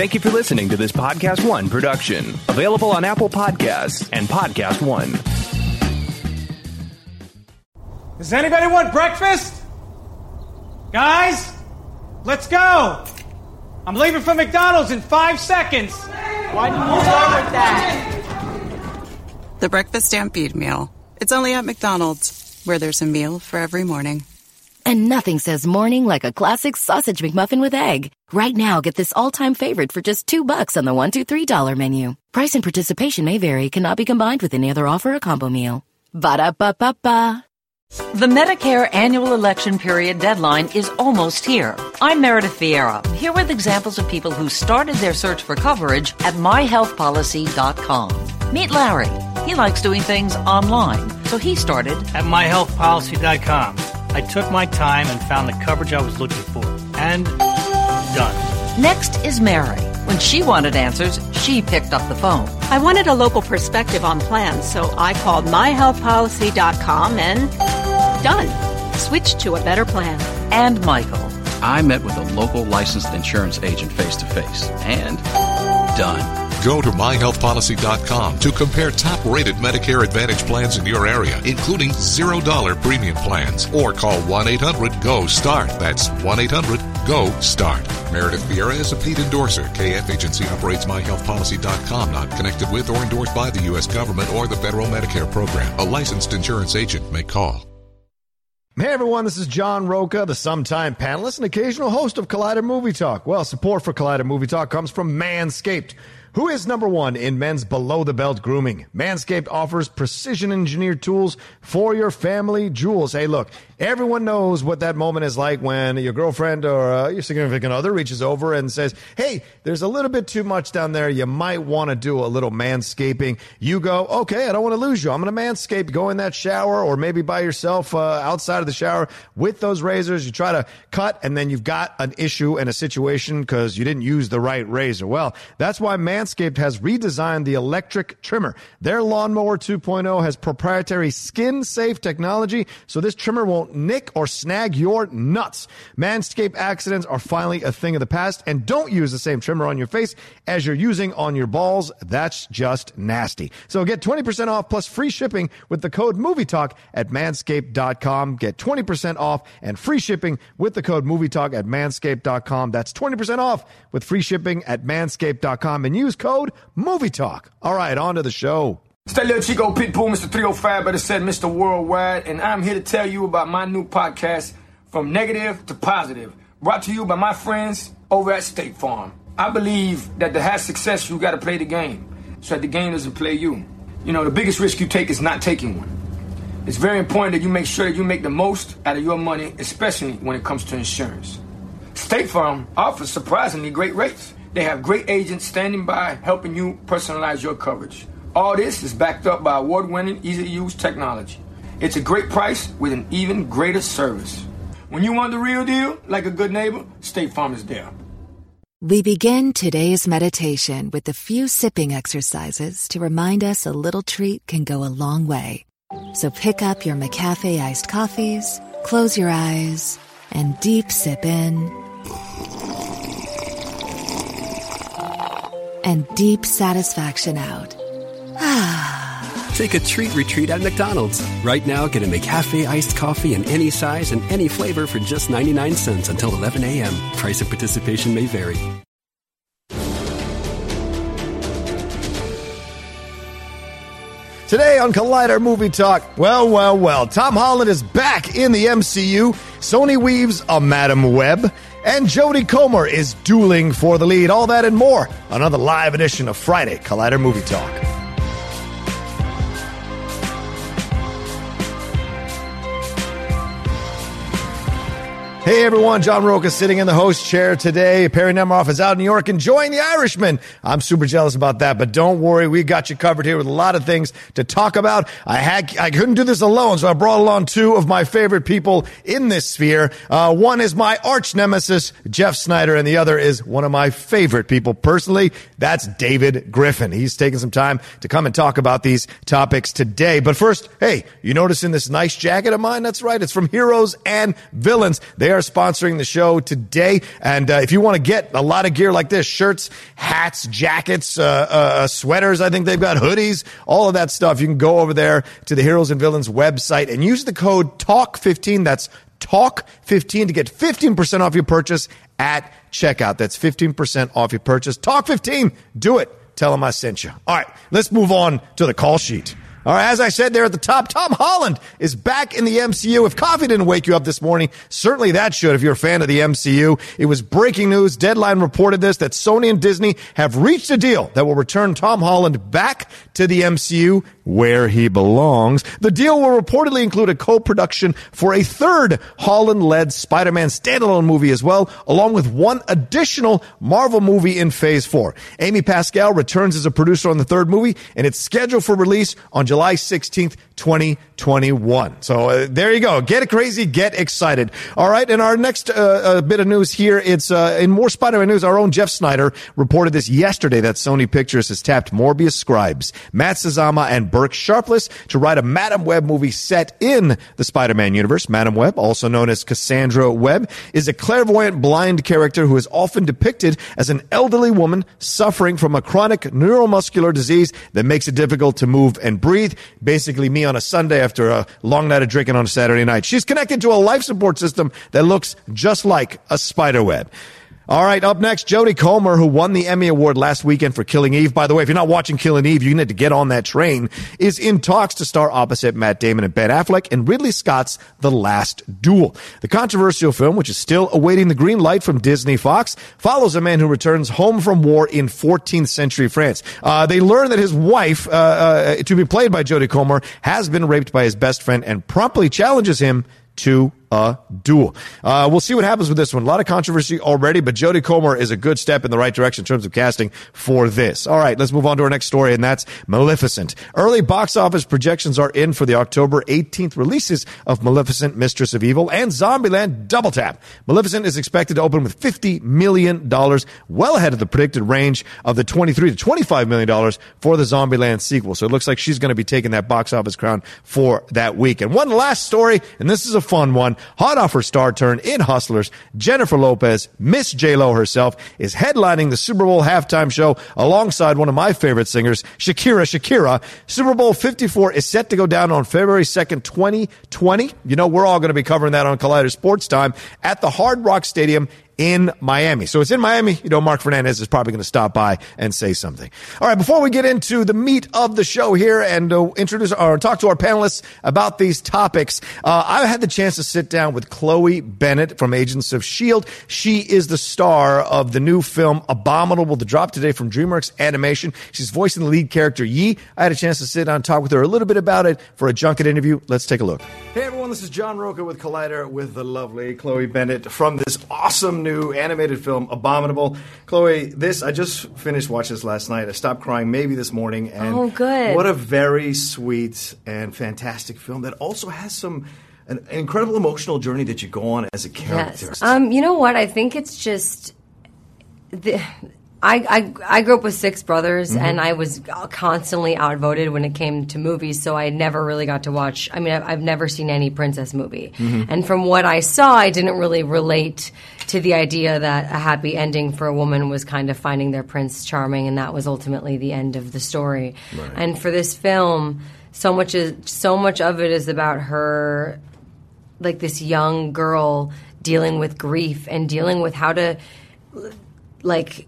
Thank you for listening to this Podcast One production, available on Apple Podcasts and Podcast One. Does anybody want breakfast? Guys, let's go. I'm leaving for McDonald's in five seconds. Why didn't you start with that? The Breakfast Stampede Meal. It's only at McDonald's, where there's a meal for every morning. And nothing says morning like a classic sausage McMuffin with egg. Right now, get this all-time favorite for just two bucks on the one, two, three dollar menu. Price and participation may vary. Cannot be combined with any other offer or combo meal. Ba da ba ba ba. The Medicare annual election period deadline is almost here. I'm Meredith Vieira, here with examples of people who started their search for coverage at myhealthpolicy.com. Meet Larry. He likes doing things online, so he started at myhealthpolicy.com. I took my time and found the coverage I was looking for. And done. Next is Mary. When she wanted answers, she picked up the phone. I wanted a local perspective on plans, so I called myhealthpolicy.com and done. Switched to a better plan. And Michael. I met with a local licensed insurance agent face to face and done. Go to myhealthpolicy.com to compare top rated Medicare Advantage plans in your area, including $0 premium plans, or call 1 800 GO START. That's 1 800 GO START. Meredith Vieira is a paid endorser. KF Agency operates myhealthpolicy.com, not connected with or endorsed by the U.S. government or the federal Medicare program. A licensed insurance agent may call. Hey everyone, this is John Rocha, the sometime panelist and occasional host of Collider Movie Talk. Well, support for Collider Movie Talk comes from Manscaped. Who is number one in men's below the belt grooming? Manscaped offers precision engineered tools for your family jewels. Hey, look, everyone knows what that moment is like when your girlfriend or uh, your significant other reaches over and says, Hey, there's a little bit too much down there. You might want to do a little manscaping. You go, Okay, I don't want to lose you. I'm going to manscape. Go in that shower or maybe by yourself uh, outside of the shower with those razors. You try to cut and then you've got an issue and a situation because you didn't use the right razor. Well, that's why Manscaped Manscaped has redesigned the electric trimmer. Their lawnmower 2.0 has proprietary skin safe technology, so this trimmer won't nick or snag your nuts. Manscaped accidents are finally a thing of the past, and don't use the same trimmer on your face as you're using on your balls. That's just nasty. So get 20% off plus free shipping with the code MovieTalk at manscaped.com. Get 20% off and free shipping with the code MovieTalk at manscaped.com. That's 20% off with free shipping at manscaped.com and use code Movie Talk. All right, on to the show. That little Chico Pitbull, Mr. 305, better said Mr. Worldwide, and I'm here to tell you about my new podcast, From Negative to Positive, brought to you by my friends over at State Farm. I believe that to have success, you got to play the game, so that the game doesn't play you. You know, the biggest risk you take is not taking one. It's very important that you make sure that you make the most out of your money, especially when it comes to insurance. State Farm offers surprisingly great rates. They have great agents standing by helping you personalize your coverage. All this is backed up by award winning, easy to use technology. It's a great price with an even greater service. When you want the real deal, like a good neighbor, State Farm is there. We begin today's meditation with a few sipping exercises to remind us a little treat can go a long way. So pick up your McCafe iced coffees, close your eyes, and deep sip in and deep satisfaction out. Ah. Take a treat retreat at McDonald's. Right now, get a McCafe iced coffee in any size and any flavor for just 99 cents until 11 a.m. Price of participation may vary. Today on Collider Movie Talk, well, well, well, Tom Holland is back in the MCU. Sony weaves a Madame Web, and Jodie Comer is dueling for the lead. All that and more. Another live edition of Friday Collider Movie Talk. Hey everyone, John Rocha sitting in the host chair today. Perry Nemiroff is out in New York enjoying the Irishman. I'm super jealous about that, but don't worry, we got you covered here with a lot of things to talk about. I had I couldn't do this alone, so I brought along two of my favorite people in this sphere. Uh, one is my arch nemesis, Jeff Sneider, and the other is one of my favorite people personally. That's David Griffin. He's taking some time to come and talk about these topics today. But first, hey, you noticing this nice jacket of mine? That's right, it's from Heroes and Villains. They are sponsoring the show today. And uh, if you want to get a lot of gear like this shirts, hats, jackets, uh, uh, sweaters, I think they've got hoodies, all of that stuff. You can go over there to the Heroes and Villains website and use the code TALK15. That's TALK15 to get 15% off your purchase at checkout. That's 15% off your purchase. TALK15. Do it. Tell them I sent you. All right, let's move on to the call sheet. All right, as I said there at the top, Tom Holland is back in the MCU. If coffee didn't wake you up this morning, certainly that should if you're a fan of the MCU. It was breaking news. Deadline reported this that Sony and Disney have reached a deal that will return Tom Holland back to the MCU where he belongs. The deal will reportedly include a co-production for a third Holland-led Spider-Man standalone movie as well, along with one additional Marvel movie in Phase 4. Amy Pascal returns as a producer on the third movie, and it's scheduled for release on July 16th, 2021. So uh, there you go. Get crazy, get excited. All right, and our next uh, uh, bit of news here, it's uh, in more Spider-Man news. Our own Jeff Sneider reported this yesterday that Sony Pictures has tapped Morbius scribes, Matt Sazama, and Burke Sharpless to write a Madame Web movie set in the Spider-Man universe. Madame Web, also known as Cassandra Webb, is a clairvoyant blind character who is often depicted as an elderly woman suffering from a chronic neuromuscular disease that makes it difficult to move and breathe. Basically, me on a Sunday after a long night of drinking on a Saturday night. She's connected to a life support system that looks just like a spider web. All right, up next, Jodie Comer, who won the Emmy Award last weekend for Killing Eve. By the way, if you're not watching Killing Eve, you need to get on that train, is in talks to star opposite Matt Damon and Ben Affleck in Ridley Scott's The Last Duel. The controversial film, which is still awaiting the green light from Disney Fox, follows a man who returns home from war in 14th century France. Uh, they learn that his wife, uh, uh, to be played by Jodie Comer, has been raped by his best friend and promptly challenges him to a duel. Uh, we'll see what happens with this one. A lot of controversy already, but Jodie Comer is a good step in the right direction in terms of casting for this. All right, let's move on to our next story, and that's Maleficent. Early box office projections are in for the October 18th releases of Maleficent, Mistress of Evil, and Zombieland Double Tap. Maleficent is expected to open with $50 million, well ahead of the predicted range of the 23 to $25 million for the Zombieland sequel. So it looks like she's going to be taking that box office crown for that week. And one last story, and this is a fun one. Hot off her star turn in Hustlers, Jennifer Lopez, Miss J-Lo herself, is headlining the Super Bowl halftime show alongside one of my favorite singers, Shakira Shakira. Super Bowl 54 is set to go down on February 2nd, 2020. You know, we're all going to be covering that on Collider Sports Time at the Hard Rock Stadium in Miami. So it's in Miami. You know, Mark Fernandez is probably going to stop by and say something. All right, before we get into the meat of the show here and uh, introduce or talk to our panelists about these topics, uh, I had the chance to sit down with Chloe Bennet from Agents of S.H.I.E.L.D. She is the star of the new film Abominable, the drop today from DreamWorks Animation. She's voicing the lead character Yi. I had a chance to sit down and talk with her a little bit about it for a junket interview. Let's take a look. Hey everyone, this is John Rocha with Collider with the lovely Chloe Bennet from this awesome new new animated film, Abominable. Chloe, this I just finished watching this last night. I stopped crying maybe this morning, and oh, good! What a very sweet and fantastic film that also has some an incredible emotional journey that you go on as a character. Yes. Um, you know what? I think it's just the I, I, I grew up with six brothers, mm-hmm. and I was constantly outvoted when it came to movies. So I never really got to watch. I mean, I've, I've never seen any princess movie, mm-hmm. and from what I saw, I didn't really relate to the idea that a happy ending for a woman was kind of finding their prince charming, and that was ultimately the end of the story. Right. And for this film, so much is so much of it is about her, like this young girl dealing with grief and dealing with how to, like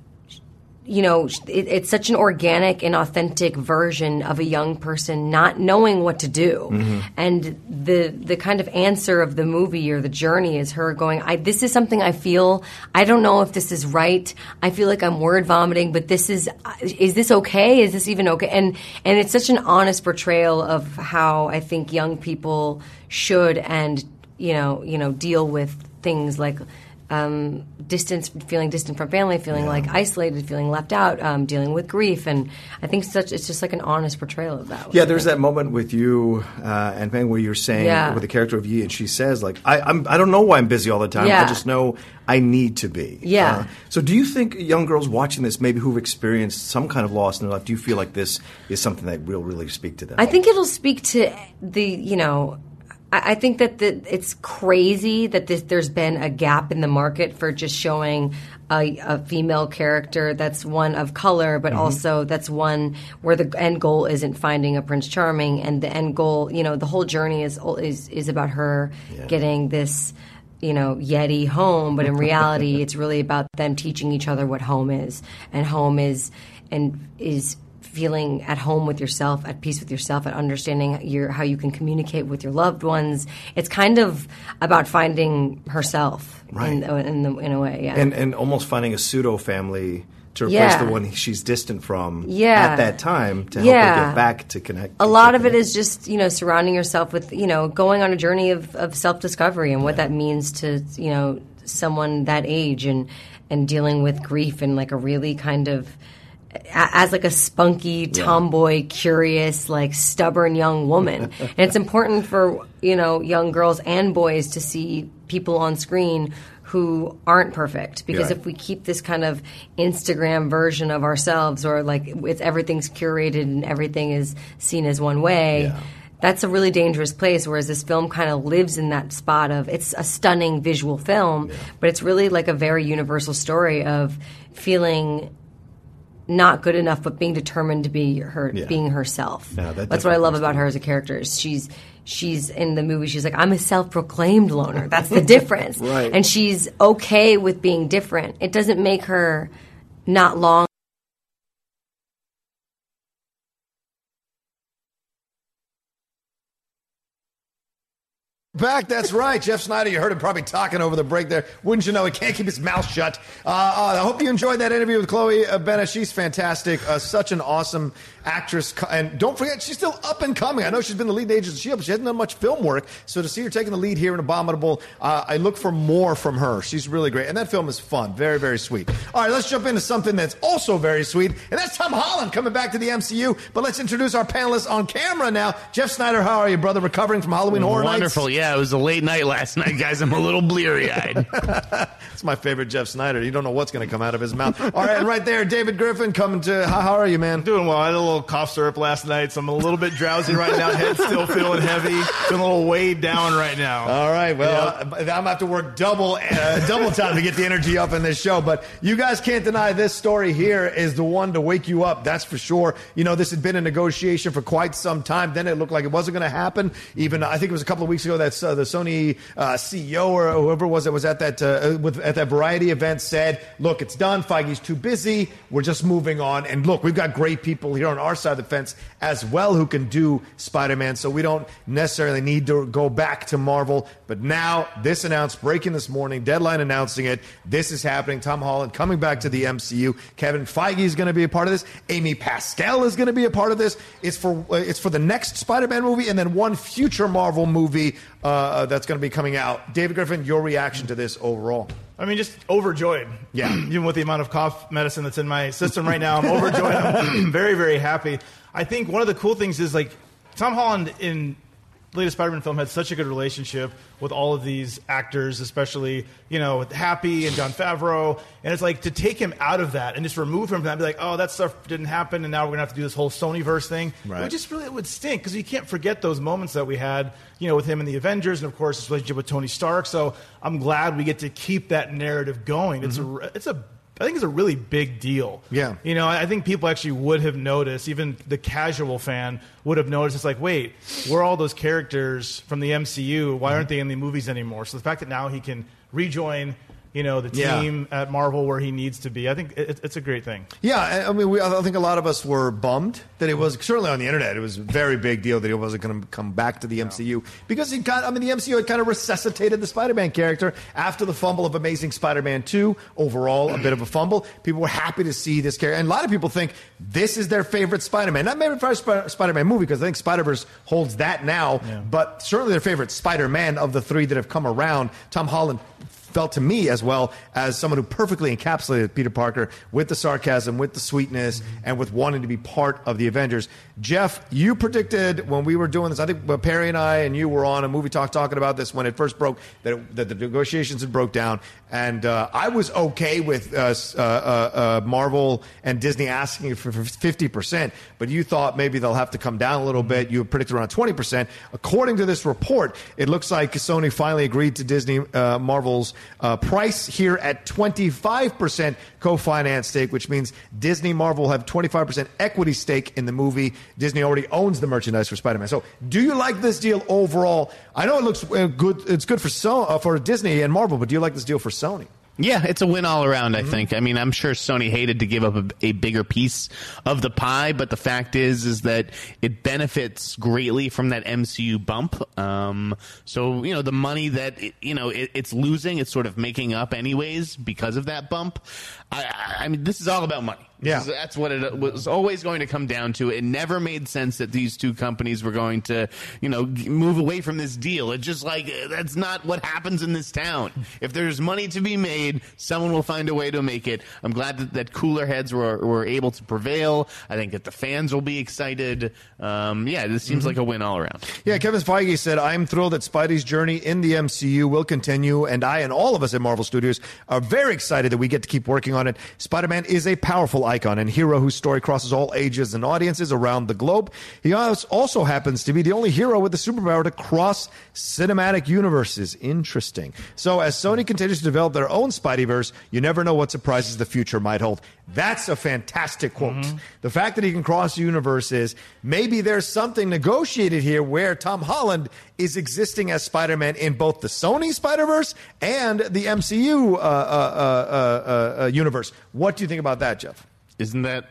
you know, it, it's such an organic and authentic version of a young person not knowing what to do. Mm-hmm. And the the kind of answer of the movie or the journey is her going, I, "This is something I feel. I don't know if this is right. I feel like I'm word vomiting, but this is is this okay? Is this even okay?" And and it's such an honest portrayal of how I think young people should and you know you know deal with things like um, distance, feeling distant from family, feeling yeah. like isolated, feeling left out, um, dealing with grief, and I think such it's just like an honest portrayal of that. Yeah, there's that moment with you uh, and Peng where you're saying yeah. with the character of Yi, and she says like, I, I'm I don't know why I'm busy all the time. Yeah. I just know I need to be. Yeah. Uh, so, do you think young girls watching this, maybe who've experienced some kind of loss in their life, do you feel like this is something that will really speak to them? I think it'll speak to the you know I, I think that the, it's crazy that this, there's been a gap in the market for just showing a, a female character that's one of color, but Mhm. also that's one where the end goal isn't finding a Prince Charming, and the end goal, you know, the whole journey is is is about her getting this. You know, Yeti home, but in reality, it's really about them teaching each other what home is, and home is, and is feeling at home with yourself, at peace with yourself, at understanding your how you can communicate with your loved ones. It's kind of about finding herself, in, Right. in, the, in a way. Yeah. and and almost finding a pseudo family to replace Yeah. the one she's distant from Yeah. at that time to help Yeah. her get back to connect. a lot of it is just you know surrounding yourself with you know going on a journey of, of self discovery and what that means to you know someone that age and and dealing with grief and like a really kind of as like a spunky tomboy curious like stubborn young woman. And it's important for you know young girls and boys to see people on screen who aren't perfect. Because Yeah. if we keep this kind of Instagram version of ourselves or like it's everything's curated and everything is seen as one way that's a really dangerous place whereas this film kind of lives in that spot of it's a stunning visual film but it's really like a very universal story of feeling not good enough but being determined to be her Yeah. being herself. Yeah, that that's what i love about her as a character. Is she's she's in the movie she's like i'm a self-proclaimed loner. That's the difference. Right. and she's okay with being different. It doesn't make her not long Back, that's right. Jeff Sneider, you heard him probably talking over the break there. Wouldn't you know, he can't keep his mouth shut. Uh, uh, I hope you enjoyed that interview with Chloe Bennet. She's fantastic. Uh, such an awesome actress. And don't forget, she's still up and coming. I know she's been the lead agent Agents of S.H.I.E.L.D., but she hasn't done much film work. So to see her taking the lead here in Abominable, uh, I look for more from her. She's really great. And that film is fun. Very, very sweet. All right, let's jump into something that's also very sweet. And that's Tom Holland coming back to the MCU. But let's introduce our panelists on camera now. Jeff Sneider, how are you, brother? Recovering from Halloween Horror Nights? Wonderful. Yeah, it was a late night last night, guys. I'm a little bleary eyed. It's my favorite Jeff Sneider. You don't know what's going to come out of his mouth. All right, and right there, David Griffin coming to. How, how are you, man? Doing well. I had a little cough syrup last night, so I'm a little bit drowsy right now. Head still feeling heavy. Feeling a little weighed down right now. All right. Well, I'm going to have to work double uh, double time to get the energy up in this show. But you guys can't deny this story here is the one to wake you up. That's for sure. You know, this had been a negotiation for quite some time. Then it looked like it wasn't going to happen. Even I think it was a couple of weeks ago that uh, the Sony uh, CEO or whoever it was that was at that uh, with, at that Variety event said, "Look, it's done. Feige's too busy. We're just moving on." And look, we've got great people here on our side of the fence as well who can do Spider-Man. So we don't necessarily need to go back to Marvel. But now this announced, breaking this morning, deadline announcing it. This is happening. Tom Holland coming back to the MCU. Kevin Feige is going to be a part of this. Amy Pascal is going to be a part of this. It's for uh, it's for the next Spider-Man movie and then one future Marvel movie uh, that's going to be coming out. David Griffin, your reaction to this overall? I mean, just overjoyed. Yeah. Even with the amount of cough medicine that's in my system right now, I'm overjoyed. I'm very, very happy. I think one of the cool things is like Tom Holland in latest Spider-Man film had such a good relationship with all of these actors, especially you know with Happy and Jon Favreau, and it's like to take him out of that and just remove him from that, and be like, oh, that stuff didn't happen, and now we're gonna have to do this whole Sonyverse thing. It Right. would just really it would stink because you can't forget those moments that we had, you know, with him in the Avengers, and of course his relationship with Tony Stark. So I'm glad we get to keep that narrative going. It's a it's a I think it's a really big deal. Yeah. You know, I think people actually would have noticed, even the casual fan would have noticed. It's like, wait, where are all those characters from the MCU? Why aren't they in the movies anymore? So the fact that now he can rejoin, you know, the Yeah. team at Marvel where he needs to be, I think it, it's a great thing. Yeah, I- mean, we, I think a lot of us were bummed that it was certainly on the internet. It was a very big deal that he wasn't going to come back to the MCU because he kind. I mean, the MCU had kind of resuscitated the Spider-Man character after the fumble of Amazing Spider-Man Two. Overall, a bit of a fumble. People were happy to see this character, and a lot of people think this is their favorite Spider-Man. Not maybe favorite Sp- Spider-Man movie because I think Spider-Verse holds that now, but certainly their favorite Spider-Man of the three that have come around. Tom Holland felt to me as well as someone who perfectly encapsulated Peter Parker with the sarcasm, with the sweetness, and with wanting to be part of the Avengers. Jeff, you predicted when we were doing this, I think Perry and I and you were on a movie talk talking about this when it first broke, that, it, that the negotiations had broke down. And uh, I was okay with uh, uh, uh, uh, Marvel and Disney asking for for 50%, but you thought maybe they'll have to come down a little bit. You predicted around 20%. According to this report, it looks like Sony finally agreed to Disney uh, Marvel's uh, price here at 25% co-finance stake, which means Disney Marvel will have 25% equity stake in the movie. Disney already owns the merchandise for Spider-Man. So, do you like this deal overall? I know it looks uh, good. It's good for so uh, for Disney and Marvel, but do you like this deal for Sony? Yeah, it's a win all around, I think. I mean, I'm sure Sony hated to give up a, a bigger piece of the pie, but the fact is, is that it benefits greatly from that MCU bump. Um, so, you know, the money that, it, you know, it, it's losing, it's sort of making up anyways because of that bump. I, I, I mean, this is all about money. Yeah. That's what it was always going to come down to. It never made sense that these two companies were going to, you know, move away from this deal. It's just like that's not what happens in this town. If there's money to be made, someone will find a way to make it. I'm glad that, that cooler heads were were able to prevail. I think that the fans will be excited. Um, yeah, this seems Mhm. like a win all around. Yeah, Kevin Feige said, I'm thrilled that Spidey's journey in the MCU will continue, and I and all of us at Marvel Studios are very excited that we get to keep working on it. Spider Man is a powerful icon and hero whose story crosses all ages and audiences around the globe. He also happens to be the only hero with the superpower to cross cinematic universes. Interesting. So, as Sony continues to develop their own Spideyverse, you never know what surprises the future might hold. That's a fantastic quote. The fact that he can cross universes, maybe there's something negotiated here where Tom Holland is existing as Spider Man in both the Sony Spider Verse and the MCU uh, uh, uh, uh, uh, universe. What do you think about that, Jeff? Isn't that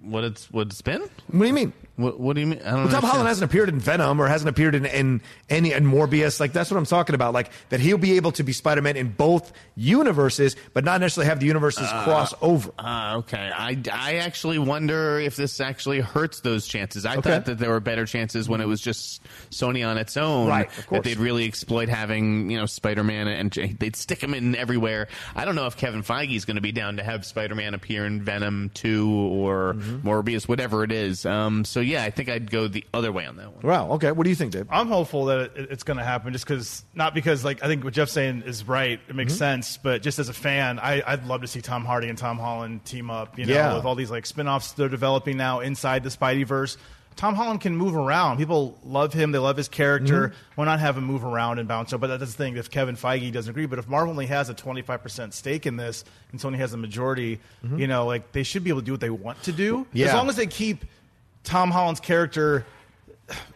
what it's what it's been? What do you mean? What, what do you mean? I don't Well, Tom understand. Holland hasn't appeared in Venom or hasn't appeared in, in any in Morbius. Like that's what I'm talking about. Like that he'll be able to be Spider Man in both universes, but not necessarily have the universes cross over. Uh, okay, I, I actually wonder if this actually hurts those chances. I Okay. thought that there were better chances when it was just Sony on its own. Right, of course. That they'd really exploit having you know Spider Man and they'd stick him in everywhere. I don't know if Kevin Feige is going to be down to have Spider Man appear in Venom two or Mm-hmm. Morbius, whatever it is. Um, so yeah, I think I'd go the other way on that one. Wow. Okay. What do you think, Dave? I'm hopeful that it, it's going to happen, just because not because like I think what Jeff's saying is right. It makes Mhm. sense, but just as a fan, I, I'd love to see Tom Hardy and Tom Holland team up. You know, Yeah. with all these like spin-offs they're developing now inside the Spideyverse. Tom Holland can move around. People love him. They love his character. Mhm. Why not have him move around and bounce? up? But that's the thing. If Kevin Feige doesn't agree, but if Marvel only has a 25% stake in this and Sony has a majority, Mhm. you know, like they should be able to do what they want to do. Yeah. As long as they keep Tom Holland's character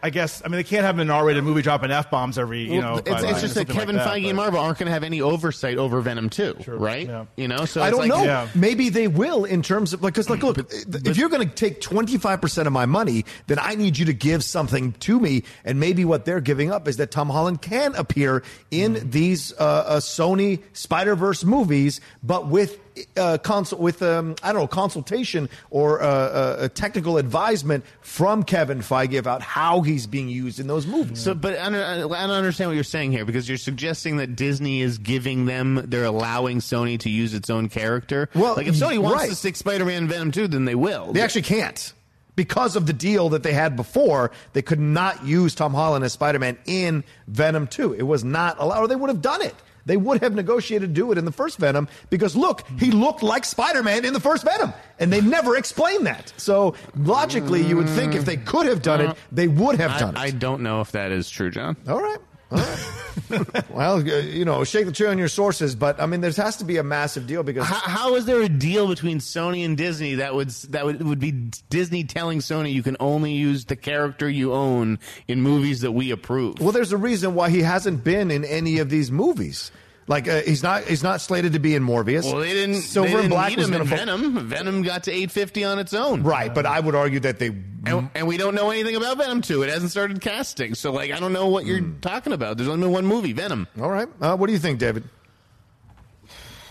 I guess I mean they can't have an R-rated movie dropping f bombs every you know. Well, it's, it's just that something like Kevin that, Feige but- and Marvel aren't going to have any oversight over Venom 2, right? You know, so I it's don't like, know. Maybe they will in terms of like because like look, if you're going to take 25 percent of my money, then I need you to give something to me, and maybe what they're giving up is that Tom Holland can appear in Mm. these uh, uh, Sony Spider Verse movies, but with. Uh, consult with um, I don't know consultation or uh, uh, a technical advisement from Kevin Feige about how he's being used in those movies. So, but I don't, I don't understand what you're saying here because you're suggesting that Disney is giving them, they're allowing Sony to use its own character. Well, like if Sony wants right. to stick Spider-Man Venom 2, then they will. They actually can't. Because of the deal that they had before, they could not use Tom Holland as Spider Man in Venom 2. It was not allowed, or they would have done it. They would have negotiated to do it in the first Venom because look, he looked like Spider Man in the first Venom, and they never explained that. So logically, you would think if they could have done it, they would have done I, I don't know if that is true, John. All right. All right. well, uh, you know, shake the tree on your sources, but I mean, there has to be a massive deal because How, how is there a deal between Sony and Disney that would that would, would be Disney telling Sony you can only use the character you own in movies that we approve? Well, there's a reason why he hasn't been in any of these movies. Like uh, he's not he's not slated to be in Morbius. Well, they didn't. Silver they didn't and Black need was him in to Venom. Venom got to 850 on its own. Right, but I would argue that they and, and we don't know anything about Venom 2. It hasn't started casting, so like I don't know what you're talking about. There's only been one movie, Venom. All right. Uh, what do you think, David?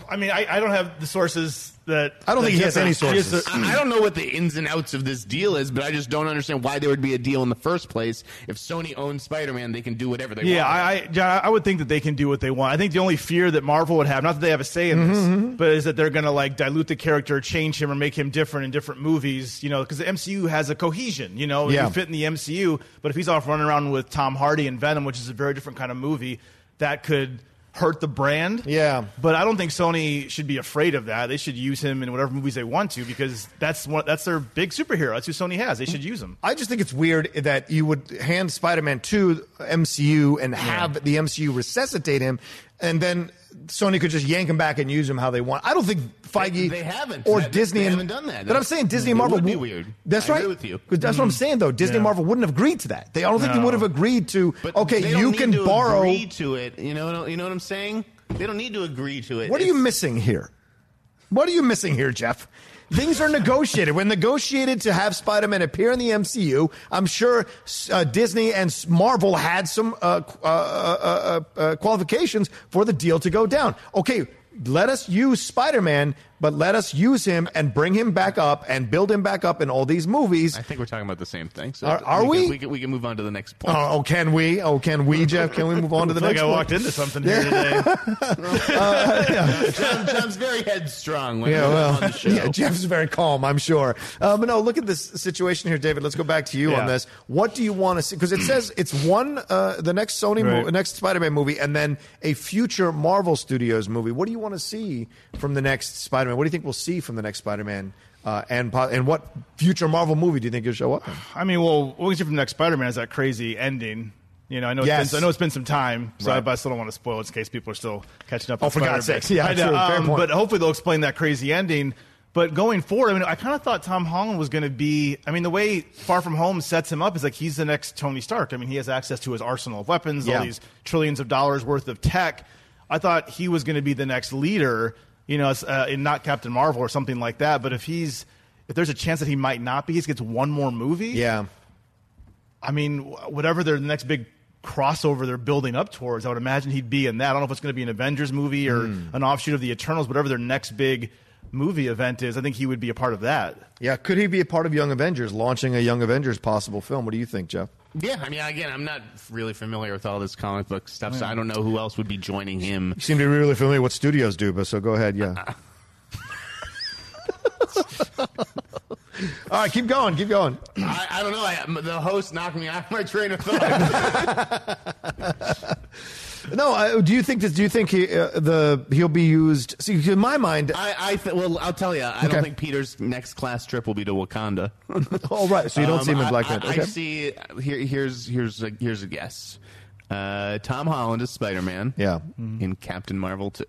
I mean, I, I don't have the sources that I don't that think he has different- any has sources. the- I I don't know what the ins and outs of this deal is, but I just don't understand why there would be a deal in the first place. If Sony owns Spider-Man, they can do whatever they Yeah, want. I, I, John, I would think that they can do what they want. I think the only fear that Marvel would have, not that they have a say in this, Mm-hmm, but is that they're going to like dilute the character, change him, or make him different in different movies. You know, because the MCU has a cohesion. You know, Yeah. you fit in the MCU, but if he's off running around with Tom Hardy and Venom, which is a very different kind of movie, that could hurt the brand. Yeah. But I don't think Sony should be afraid of that. They should use him in whatever movies they want to because that's one, that's their big superhero. That's who Sony has. They should use him. I just think it's weird that you would hand Spider-Man to MCU and have the MCU resuscitate him, and then Sony could just yank him back and use him how they want. I don't think Feige They- they haven't. or They- Disney haven't done that. But I'm saying Disney and Marvel would be weird. That's I right. with you. That's what I'm saying though. Disney Yeah. Marvel wouldn't have agreed to that. They I don't think they would have agreed to. But okay, you need can to borrow. agree to it. You know, you know what I'm saying? They don't need to agree to it. What are you missing here? What are you missing here, Jeff? Things are negotiated. When negotiated to have Spider-Man appear in the MCU, I'm sure uh, Disney and Marvel had some uh, uh, uh, uh, uh, qualifications for the deal to go down. Okay, let us use Spider-Man, but let us use him and bring him back up and build him back up in all these movies. I think we're talking about the same thing. So Are- are we? we? Can, we, can, we can move on to the next point. Oh, oh, can we? Oh, can we, Jeff? Can we move on to the I feel like next I one? walked into something here today. John, John's very headstrong when Yeah, well, on the show. yeah, Jeff's very calm, I'm sure. Uh, but no, look at this situation here, David. Let's go back to you Yeah. on this. What do you want to see? Because it says it's one, uh, the next Sony, mo- Right. next Spider-Man movie, and then a future Marvel Studios movie. What do you want to see from the next Spider-Man? What do you think we'll see from the next Spider-Man? Uh, and and what future Marvel movie do you think will show up? in? I mean, well, what we see from the next Spider-Man is that crazy ending. You know, I know, Yes. it's been, I know it's been some time, so I, Right. but I still don't want to spoil it in case people are still catching up. Oh, for God's sakes. Yeah, I know, um. But hopefully they'll explain that crazy ending. But going forward, I mean, I kind of thought Tom Holland was going to be. I mean, the way Far From Home sets him up is like he's the next Tony Stark. I mean, he has access to his arsenal of weapons, Yeah. all these trillions of dollars worth of tech. I thought he was going to be the next leader, you know, uh, in not Captain Marvel or something like that. But if he's if there's a chance that he might not be, he gets one more movie. Yeah. I mean, whatever their next big crossover they're building up towards, I would imagine he'd be in that. I don't know if it's going to be an Avengers movie or Hmm. an offshoot of the Eternals, whatever their next big movie event is. I think he would be a part of that. Yeah, could he be a part of Young Avengers, launching a Young Avengers possible film? What do you think, Jeff? Yeah, I mean, again, I'm not really familiar with all this comic book stuff, so I don't know who else would be joining him. You seem to be really familiar with what studios do, but so go ahead. Yeah. All right, keep going, keep going. I, I don't know. I, the host knocked me off my train of thought. No, uh, do you think this? Do you think he, uh, the he'll be used? See, in my mind, I, I th- well, I'll tell you. I Okay. don't think Peter's next class trip will be to Wakanda. all right. so you don't see him in Black I, Panther. I Okay. see. Here, here's here's a, here's a guess. Uh, Tom Holland is Spider Man. Yeah. In Captain Marvel too.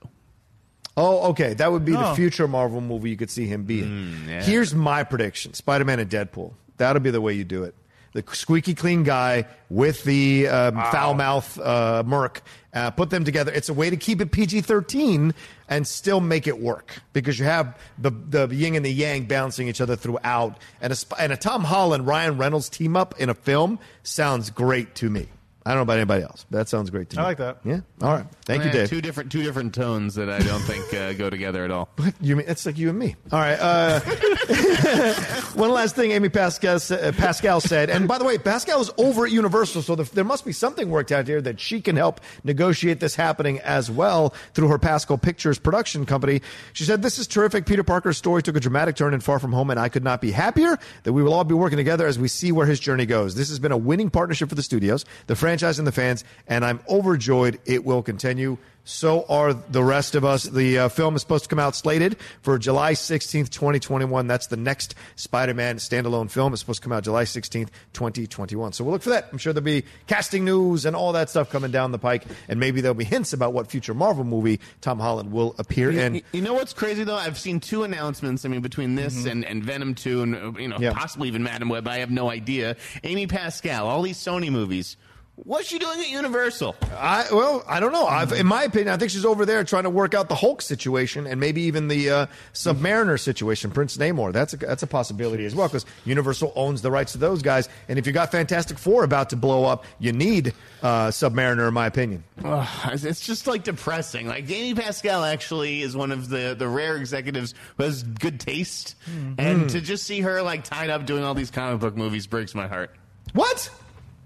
Oh, okay, that would be the Oh. future Marvel movie you could see him be in. Mm, yeah. Here's my prediction: Spider-Man and Deadpool. That'll be the way you do it. The squeaky clean guy with the um, foul mouth uh, Merc. Uh, put them together. It's a way to keep it PG-13 and still make it work because you have the the yin and the yang balancing each other throughout. And a, and a Tom Holland Ryan Reynolds team up in a film sounds great to me. I don't know about anybody else. But that sounds great to me. I like that. Yeah. All right. Thank you, Dave. Two different two different tones that I don't think uh, go together at all. You mean it's like you and me? All right. Uh, one last thing, Amy Pascal, uh, Pascal said, and by the way, Pascal is over at Universal, so the, there must be something worked out here that she can help negotiate this happening as well through her Pascal Pictures production company. She said, "This is terrific. Peter Parker's story took a dramatic turn in Far From Home, and I could not be happier that we will all be working together as we see where his journey goes. This has been a winning partnership for the studios, the franchise, and the fans, and I'm overjoyed it will continue." So are the rest of us. The uh, film is supposed to come out slated for July 16th, 2021. That's the next Spider Man standalone film. It's supposed to come out July 16th, 2021. So we'll look for that. I'm sure there'll be casting news and all that stuff coming down the pike. And maybe there'll be hints about what future Marvel movie Tom Holland will appear You, in. you- know what's crazy though? I've seen two announcements. I mean, between this and, and Venom Two, and uh, you know, Mm-hmm. Yeah. possibly even Madame Web. I have no idea. Amy Pascal, all these Sony movies. What's she doing at Universal? I well, I don't know. I've, in my opinion, I think she's over there trying to work out the Hulk situation and maybe even the uh, Submariner situation, Prince Namor. That's a that's a possibility as well because Universal owns the rights to those guys. And if you got Fantastic Four about to blow up, you need uh, Submariner, in my opinion. Ugh, it's just like depressing. Like Amy Pascal actually is one of the the rare executives who has good taste, and to just see her like tied up doing all these comic book movies breaks my heart. What?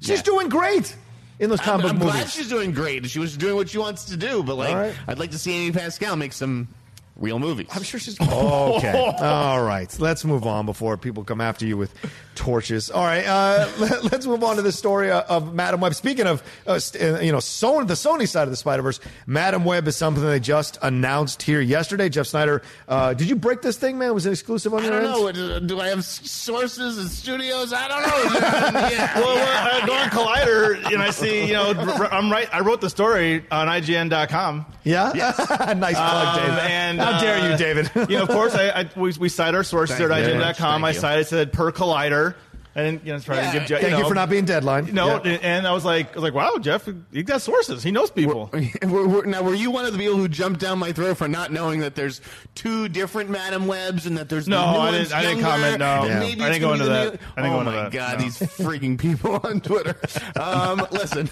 She's doing great in those comic I'm, I'm glad she's doing great. She was doing what she wants to do, but like right. I'd like to see Amy Pascal make some real movies. I'm sure she's okay. All right, let's move on before people come after you with torches. All right, uh, let, us move on to the story uh, of Madame Web. Speaking of, uh, uh, you know, Sony, the Sony side of the Spider Verse, Madame Web is something they just announced here yesterday. Jeff Sneider, uh, did you break this thing, man? Was it exclusive on I your don't end? know. Do- Do I have sources and studios? I don't know. yeah. Well, well, I go on Collider and I see, you know, r- r- I'm right. I wrote the story on IGN.com. Yeah, nice plug, David. And How dare you, uh, David? you know, of course, I, I we, we cite our sources Thank there you at very. IGN.com. I Thank you. cited said per Collider. And you know, trying Yeah. to give Jeff. Thank you know, for not being deadline. No, Yeah. and- I was like, I was like, wow, Jeff, he got sources. He knows people. Were- were- now, were you one of the people who jumped down my throat for not knowing that there's two different Madame Webs and that there's No, I didn't- I didn't comment, no. Yeah. maybe I didn't go into that. new- I didn't oh go into my that, god, no. these freaking people on Twitter. Um, listen,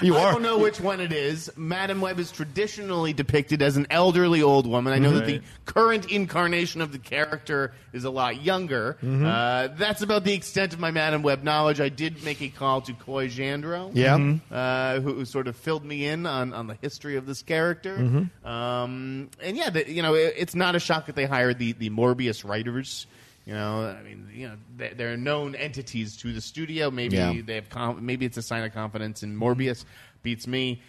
You are. I don't know which one it is. Madame Web is traditionally depicted as an elderly old woman. I know that the current incarnation of the character is a lot younger. Mm-hmm. Uh, that's about the extent of my Madame Web knowledge. I did make a call to Coy Jandreau Yeah. Mm-hmm. uh, who, who sort of filled me in on, on the history of this character. Mm-hmm. Um, and yeah, the, you know, it, it's not a shock that they hired the, the Morbius writers. You know, I mean, you know, they, they're known entities to the studio. Maybe Yeah. they have, conf- maybe it's a sign of confidence in Morbius. Beats me.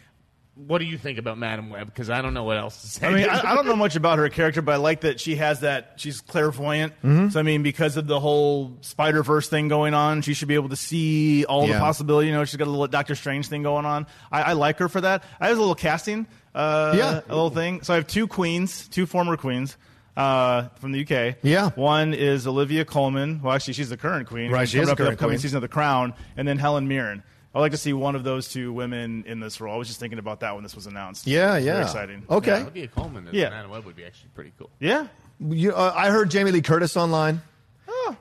What do you think about Madame Web? Because I don't know what else to say. I mean, I, I don't know much about her character, but I like that she has that. She's clairvoyant. Mm-hmm. So I mean, because of the whole Spider Verse thing going on, she should be able to see all Yeah. the possibility. You know, she's got a little Doctor Strange thing going on. I, I like her for that. I have a little casting. Uh, Yeah. a little thing. So I have two queens, two former queens. Uh, from the UK. Yeah. One is Olivia Colman. Well, actually, she's the current queen. Right, she Coming is the up in current upcoming queen. season of The Crown. And then Helen Mirren. I'd like to see one of those two women in this role. I was just thinking about that when this was announced. Yeah, It's yeah. Very exciting. Okay. Yeah. Olivia Colman as Yeah. Madame Web would be actually pretty cool. Yeah. You, uh, I heard Jamie Lee Curtis online.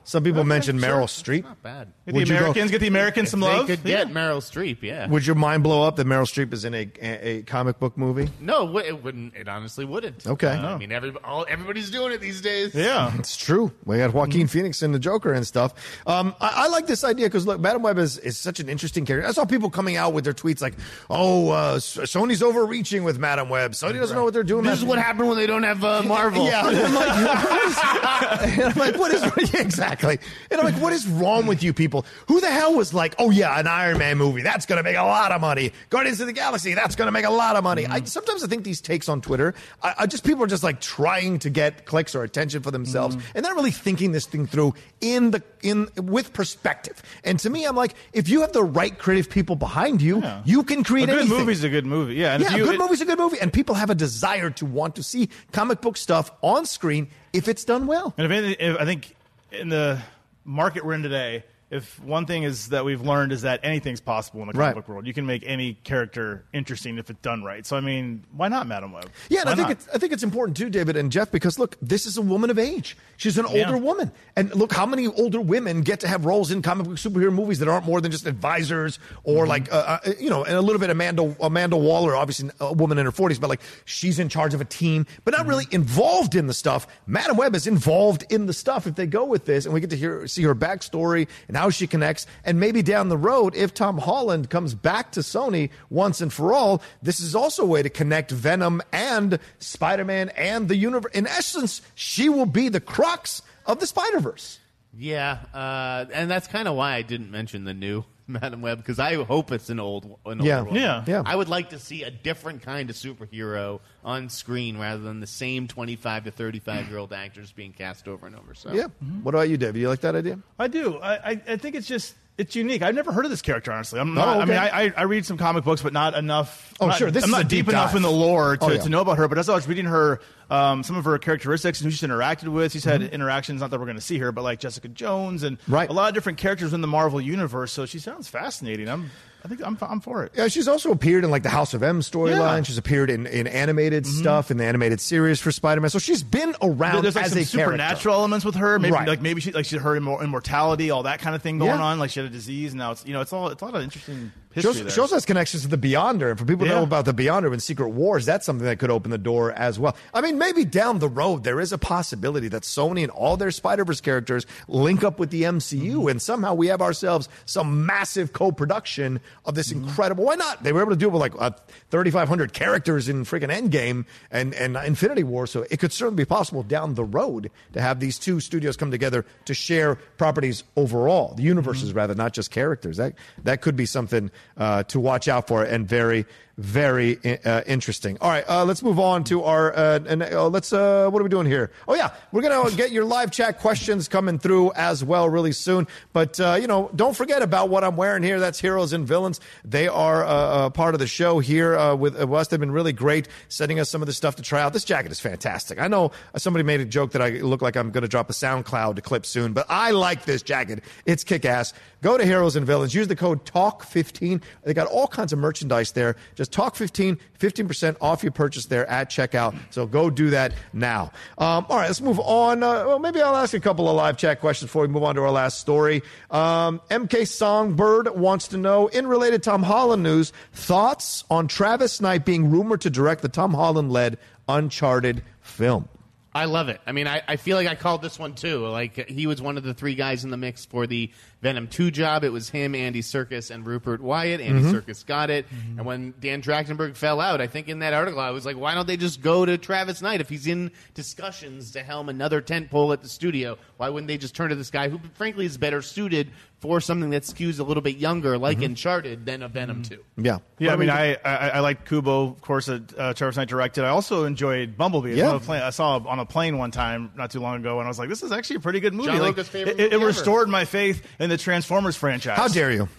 Some people mentioned Meryl Streep. Not bad. Get the Would you go- Americans, get the Americans some They love. could get Meryl Streep, yeah. Would your mind blow up that Meryl Streep is in a, a, a comic book movie? No, it it wouldn't. It honestly wouldn't. Okay. Uh, No. I mean, every, all, everybody's doing it these days. Yeah. It's true. We got Joaquin Phoenix in the Joker and stuff. Um, I, I like this idea because look, Madame Web is, is such an interesting character. I saw people coming out with their tweets like, "Oh, uh, S- Sony's overreaching with Madame Web. Sony doesn't know what they're doing." This is what happened when they don't have uh, Marvel. Yeah, and I'm like, what is, and I'm like, what is yeah, exactly? And I'm like, what is wrong with you people? Who the hell was like, oh yeah, an Iron Man movie that's going to make a lot of money. Guardians of the Galaxy that's going to make a lot of money. I sometimes I think these takes on Twitter, I, I just people are just like trying to get clicks or attention for themselves, mm. and not really thinking this thing through in the in with perspective. And to me, I'm like, if you have the right creative people behind you, you can create a good anything. movie's a good movie. Yeah. And yeah, if a good it- movie's a good movie, and people have a desire to want to see comic book stuff on screen if it's done well. And if, anything, if I think in the market we're in today, if one thing is that we've learned is that anything's possible in the comic Right. book world. You can make any character interesting if it's done right. So I mean, why not Madame Web? Yeah, and Why I think not? it's I think it's important too, David and Jeff, because look, this is a woman of age. She's an Yeah. older woman, and look how many older women get to have roles in comic book superhero movies that aren't more than just advisors or Mm-hmm. like uh, uh, you know, and a little bit Amanda Amanda Waller, obviously a woman in her forties, but like she's in charge of a team, but not really involved in the stuff. Madame Web is involved in the stuff if they go with this, and we get to hear see her backstory and how she connects, and maybe down the road, if Tom Holland comes back to Sony once and for all, this is also a way to connect Venom and Spider Man and the universe. In essence, she will be the crux of the Spider Verse. Yeah, uh, and that's kind of why I didn't mention the new Madame Web because I hope it's an old, an Yeah. older one. Yeah. Yeah. I would like to see a different kind of superhero on screen rather than the same twenty-five to thirty-five year old actors being cast over and over. So Yeah. Mm-hmm. What about you, David? You like that idea? I do. I, I, I think it's just it's unique. I've never heard of this character honestly. I'm Oh, not. I mean, I, I, I read some comic books, but not enough. Oh, not- sure. This I'm is not deep enough in the lore to, Oh, yeah. to know about her. But as I was reading her um, some of her characteristics and who she's interacted with. She's had interactions, not that we're going to see her, but like Jessica Jones and Right. a lot of different characters in the Marvel universe. So she sounds fascinating. I'm, I think I'm, I'm for it. Yeah, she's also appeared in like the House of M storyline. Yeah. Mm-hmm. She's appeared in, in animated stuff in the animated series for Spider Man. So she's been around There's like as some a supernatural character. elements with her. Maybe Right. like maybe she like she her immortality, all that kind of thing going Yeah. on. Like she had a disease. And now it's you know it's all it's a lot of interesting History there. also has connections to the Beyonder, and for people Yeah. know about the Beyonder and Secret Wars, that's something that could open the door as well. I mean, maybe down the road there is a possibility that Sony and all their Spider Verse characters link up with the MCU, Mm-hmm. and somehow we have ourselves some massive co-production of this Mm-hmm. incredible. Why not? They were able to do it with like uh, 3,500 characters in freaking Endgame and and Infinity War, so it could certainly be possible down the road to have these two studios come together to share properties overall, the universes Mm-hmm. rather, not just characters. That that could be something uh, to watch out for and very very uh, interesting. All right, uh, let's move on to our. Uh, and uh, let's. Uh, what are we doing here? Oh yeah, we're gonna get your live chat questions coming through as well really soon. But uh, you know, don't forget about what I'm wearing here. That's Heroes and Villains. They are part of the show here with us. They've been really great, sending us some of the stuff to try out. This jacket is fantastic. I know somebody made a joke that I look like I'm to drop a SoundCloud clip soon, but I like this jacket. It's kick ass. Go to Heroes and Villains. Use the code TALK15. They got all kinds of merchandise there. Just TALK15, 15% off your purchase there at checkout. So go do that now. Um, all right, let's move on. Uh, well, maybe I'll ask a couple of live chat questions before we move on to our last story. Um, MK Songbird wants to know, in related Tom Holland news, thoughts on Travis Knight being rumored to direct the Tom Holland led Uncharted film. I love it. I mean, I, I feel like I called this one too. Like he was one of the three guys in the mix for the Venom 2 job. It was him, Andy Serkis, and Rupert Wyatt. Andy Mhm. Serkis got it. And when Dan Trachtenberg fell out, I think in that article I was like, why don't they just go to Travis Knight if he's in discussions to helm another tent pole at the studio? Why wouldn't they just turn to this guy who, frankly, is better suited for something that skews a little bit younger, like Uncharted, than a Venom 2? Yeah. Yeah, I mean, I, I I liked Kubo, of course, that uh, Travis Knight directed. I also enjoyed Bumblebee. Yeah. On a plane, I saw it on a plane one time not too long ago, and I was like, "This is actually a pretty good movie." John Like, Lucas' favorite it, it movie ever. restored my faith in the Transformers franchise. How dare you?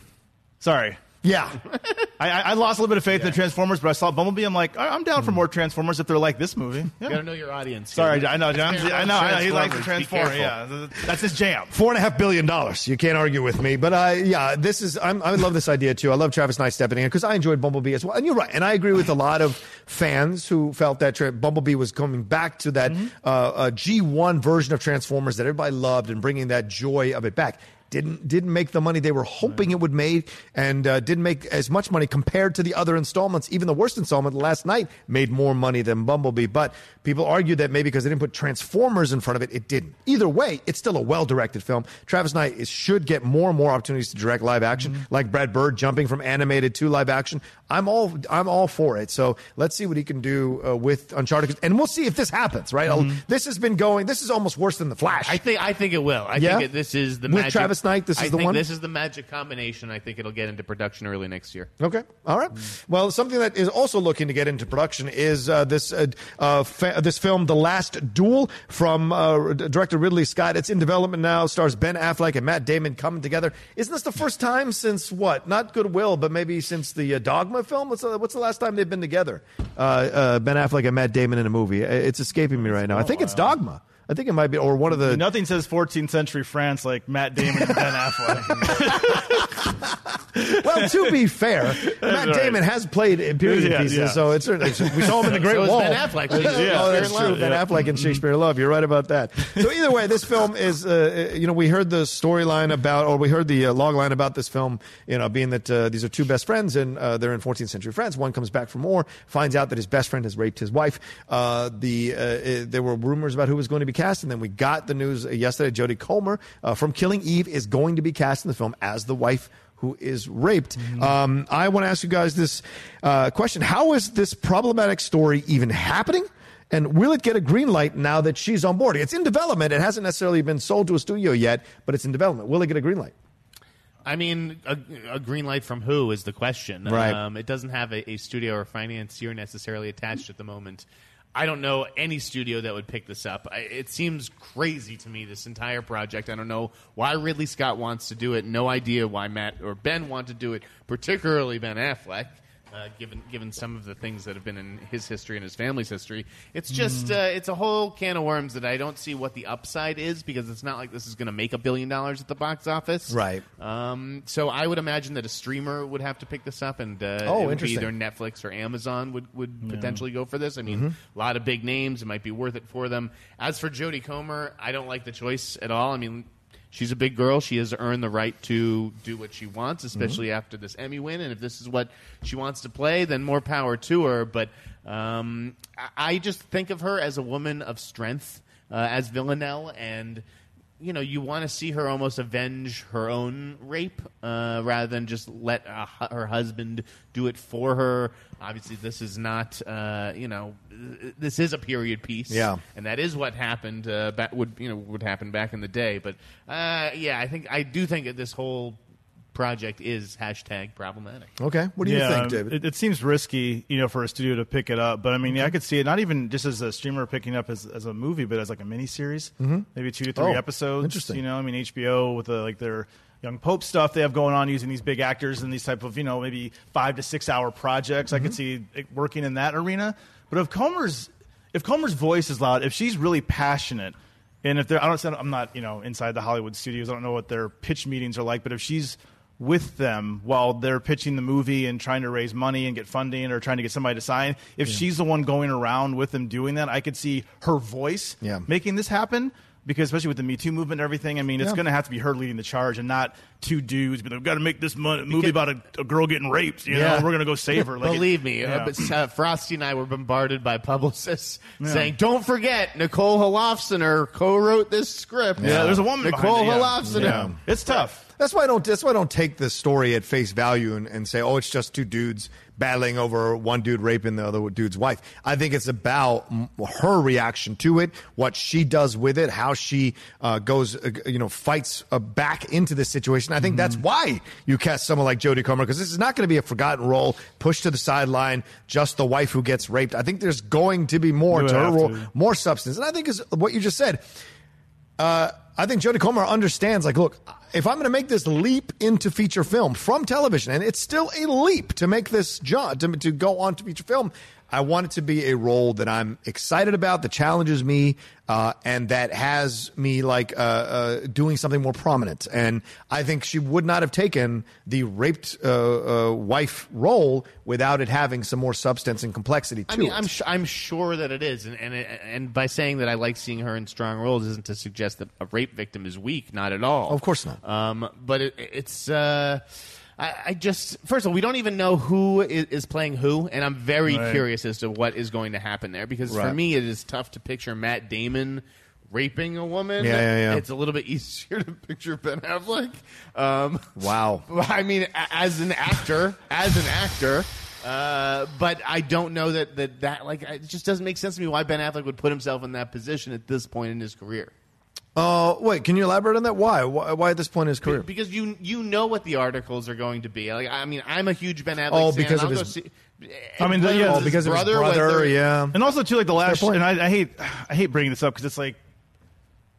Sorry. Yeah. I, I I lost a little bit of faith in the Transformers, but I saw Bumblebee. I'm like, I- I'm down for more Transformers if they're like this movie. Yeah. You gotta know your audience. Sorry, I know, John. I enough. know, I know. He likes the Transformers. Be Transformer. careful. Yeah, that's his jam. Four and a half billion dollars. You can't argue with me. But uh, yeah, this is I'm, I love this idea too. I love Travis Knight stepping in because I enjoyed Bumblebee as well. And you're right. And I agree with a lot of fans who felt that tra- Bumblebee was coming back to that uh, uh, G1 version of Transformers that everybody loved and bringing that joy of it back. Didn't didn't make the money they were hoping it would make, and uh, didn't make as much money compared to the other installments. Even the worst installment, Last Knight, made more money than Bumblebee. But people argue that maybe because they didn't put Transformers in front of it, it didn't. Either way, it's still a well directed film. Travis Knight is, should get more and more opportunities to direct live action, like Brad Bird jumping from animated to live action. I'm all I'm all for it. So let's see what he can do uh, with Uncharted, and we'll see if this happens. Right? This has been going. This is almost worse than the Flash. I think I think it will. I Yeah? think it, this is the With magic. Travis Knight, this is I the think one? This is the magic combination. I think it'll get into production early next year. Okay. All right. Well, something that is also looking to get into production is uh, this uh, uh, fa- this film, The Last Duel, from uh, director Ridley Scott. It's in development now. Stars Ben Affleck and Matt Damon coming together. Isn't this the first time since what? Not Goodwill, but maybe since the uh, Dogma film. What's the, what's the last time they've been together? Uh, uh, ben Affleck and Matt Damon in a movie. It's escaping me right now. I think it's Dogma. I think it might be, or one of the. Nothing says 14th century France like Matt Damon and Ben Affleck. well, to be fair, Matt right. Damon has played in period Yeah, pieces, yeah. so it's certainly we saw him in the Great So Wall. Ben Affleck. oh, that's in true. Love. Ben Affleck and Shakespeare in Love. You're right about that. So either way, this film is, uh, you know, we heard the storyline about, or we heard the uh, log line about this film, you know, being that uh, these are two best friends and uh, they're in 14th century France. One comes back for more, finds out that his best friend has raped his wife. Uh, the uh, uh, there were rumors about who was going to be cast, and then we got the news uh, yesterday. Jodie Comer uh, from Killing Eve is going to be cast in the film as the wife who is raped. Um, I want to ask you guys this uh, question: How is this problematic story even happening? And will it get a green light now that she's on board? It's in development. It hasn't necessarily been sold to a studio yet, but it's in development. Will it get a green light? I mean, a, a green light from who is the question. Right. Um, it doesn't have a, a studio or financier necessarily attached at the moment. I don't know any studio that would pick this up. I, it seems crazy to me, this entire project. I don't know why Ridley Scott wants to do it. No idea why Matt or Ben want to do it, particularly Ben Affleck. Uh, given given some of the things that have been in his history and his family's history, it's just Mm. uh, it's a whole can of worms that I don't see what the upside is because it's not like this is going to make a billion dollars at the box office, Right. Um, so I would imagine that a streamer would have to pick this up, and uh, Oh, interesting. either Netflix or Amazon would would Yeah. potentially go for this. I mean, Mhm. a lot of big names. It might be worth it for them. As for Jodie Comer, I don't like the choice at all. I mean, she's a big girl. She has earned the right to do what she wants, especially after this Emmy win. And if this is what she wants to play, then more power to her. But um, I- I just think of her as a woman of strength, uh, as Villanelle, and you know, you want to see her almost avenge her own rape uh, rather than just let uh, her husband do it for her. Obviously, this is not, uh, you know, this is a period piece, Yeah. and that is what happened. Uh, would you know would happen back in the day? But uh, yeah, I think I do think that this whole project is hashtag problematic. Okay. What do you yeah, think, um, David? It, it seems risky, you know, for a studio to pick it up. But I mean, yeah, I could see it not even just as a streamer picking up as, as a movie, but as like a miniseries, Mhm. maybe two to three Oh, episodes. interesting. You know, I mean, HBO with the, like their young Pope stuff they have going on, using these big actors and these type of you know maybe five to six hour projects. I could see it working in that arena. But if Comer's if Comer's voice is loud, if she's really passionate. And if they're, I don't, I'm not, you know, inside the Hollywood studios. I don't know what their pitch meetings are like. But if she's with them while they're pitching the movie and trying to raise money and get funding or trying to get somebody to sign. If she's the one going around with them doing that, I could see her voice Yeah. making this happen. Because especially with the Me Too movement and everything, I mean, it's Yeah. going to have to be her leading the charge and not two dudes. But we've got to make this mo- movie about a, a girl getting raped. You know, Yeah. and we're going to go save her. Like it- Believe me, yeah. uh, but uh, Frosty and I were bombarded by publicists Yeah. saying, "Don't forget, Nicole Holofcener co-wrote this script." Yeah, there's a woman Nicole behind it, yeah. Holofcener. It's tough. That's why I don't. That's why I don't take this story at face value and, and say, "Oh, it's just two dudes battling over one dude raping the other dude's wife." I think it's about her reaction to it, what she does with it, how she uh, goes, uh, you know, fights uh, back into this situation. I think that's Mm-hmm. why you cast someone like Jodie Comer because this is not going to be a forgotten role, pushed to the sideline, just the wife who gets raped. I think there's going to be more to her role, to. more substance, and I think is what you just said uh, I think Jodie Comer understands, like, look, if I'm going to make this leap into feature film from television, and it's still a leap to make this jump, to, to go on to feature film, I want it to be a role that I'm excited about, that challenges me, uh, and that has me, like, uh, uh, doing something more prominent. And I think she would not have taken the raped uh, uh, wife role without it having some more substance and complexity to I mean, it. I'm sh- I'm sure that it is, and and and by saying that I like seeing her in strong roles isn't to suggest that a rape victim is weak, not at all. Of course not. Um, but it, it's. I, I just first of all, we don't even know who is, is playing who, and I'm very Right. curious as to what is going to happen there. Because for me, it is tough to picture Matt Damon raping a woman. Yeah, yeah, yeah. It's a little bit easier to picture Ben Affleck. Um, wow. I mean, as an actor, as an actor. Uh, but I don't know that, that that like it just doesn't make sense to me why Ben Affleck would put himself in that position at this point in his career. Uh, wait, can you elaborate on that? Why? Why, why at this point in his career? Because you you know what the articles are going to be. Like I mean, I'm a huge Ben Affleck. Oh, fan. because I'll go his- see- I mean, the, whether yeah, it's because of his brother, brother, whether- yeah. And also too, like the last, point. and I, I hate, I hate bringing this up because it's like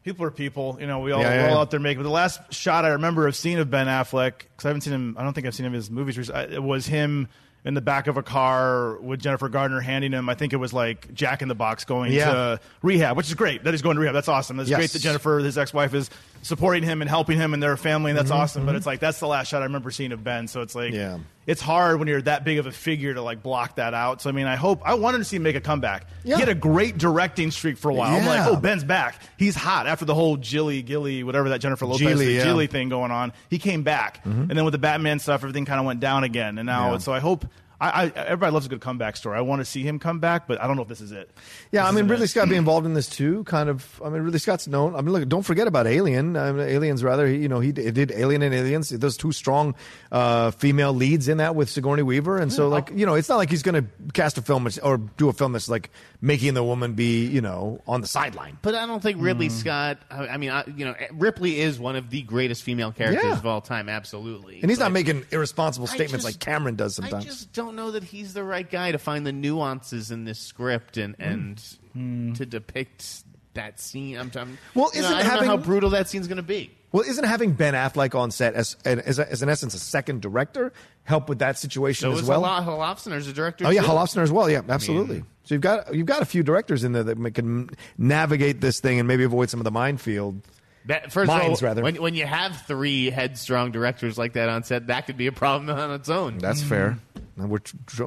people are people. You know, we all Yeah, yeah, all yeah. out there making. But the last shot I remember of seeing of Ben Affleck because I haven't seen him. I don't think I've seen him in his movies. It was him in the back of a car with Jennifer Garner handing him. I think it was like Jack in the Box going Yeah. to rehab, which is great. That he's going to rehab. That's awesome. That's Yes. great that Jennifer, his ex-wife, is supporting him and helping him and their family, and that's Mhm, awesome. But it's like that's the last shot I remember seeing of Ben. So it's like Yeah. it's hard when you're that big of a figure to like block that out. So I mean, I hope I wanted to see him make a comeback. Yeah. He had a great directing streak for a while. I'm like, oh, Ben's back. He's hot after the whole Jilly Gilly, whatever that Jennifer Lopez thing, yeah. Thing going on. He came back, and then with the Batman stuff, everything kind of went down again. And now, Yeah. so I hope. I, I, everybody loves a good comeback story. I want to see him come back, but I don't know if this is it. Yeah, This I mean, isn't Ridley it. Scott be involved in this too. Kind of. I mean, Ridley Scott's known. I mean, look, don't forget about Alien. I mean, Aliens, rather. He, you know, he did did Alien and Aliens. There's two strong uh, female leads in that with Sigourney Weaver, and so like, you know, it's not like he's going to cast a film or do a film that's like making the woman be, you know, on the sideline. But I don't think Ridley Mm. Scott. I I mean, I, you know, Ripley is one of the greatest female characters Yeah. of all time. Absolutely, And he's not making irresponsible statements just- like Cameron does sometimes. I sometimes. just don't know that he's the right guy to find the nuances in this script and and hmm. to depict that scene. I'm, I'm Well, you know, isn't I don't having- know how brutal that scene's going to be. Well, isn't having Ben Affleck on set as, as, as in essence a second director help with that situation So as is well? Hol- Holofcener's a director. Oh yeah, too. Holofcener as well. Yeah, absolutely. so you've got you've got a few directors in there that can navigate this thing and maybe avoid some of the minefield. That, first Mines, of all, rather. When, when you have three headstrong directors like that on set, that could be a problem on its own. That's fair. Hmm. And we're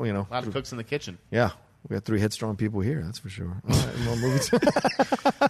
you know A lot of cooks in the kitchen. Yeah, we got three headstrong people here. That's for sure. All right, more movies.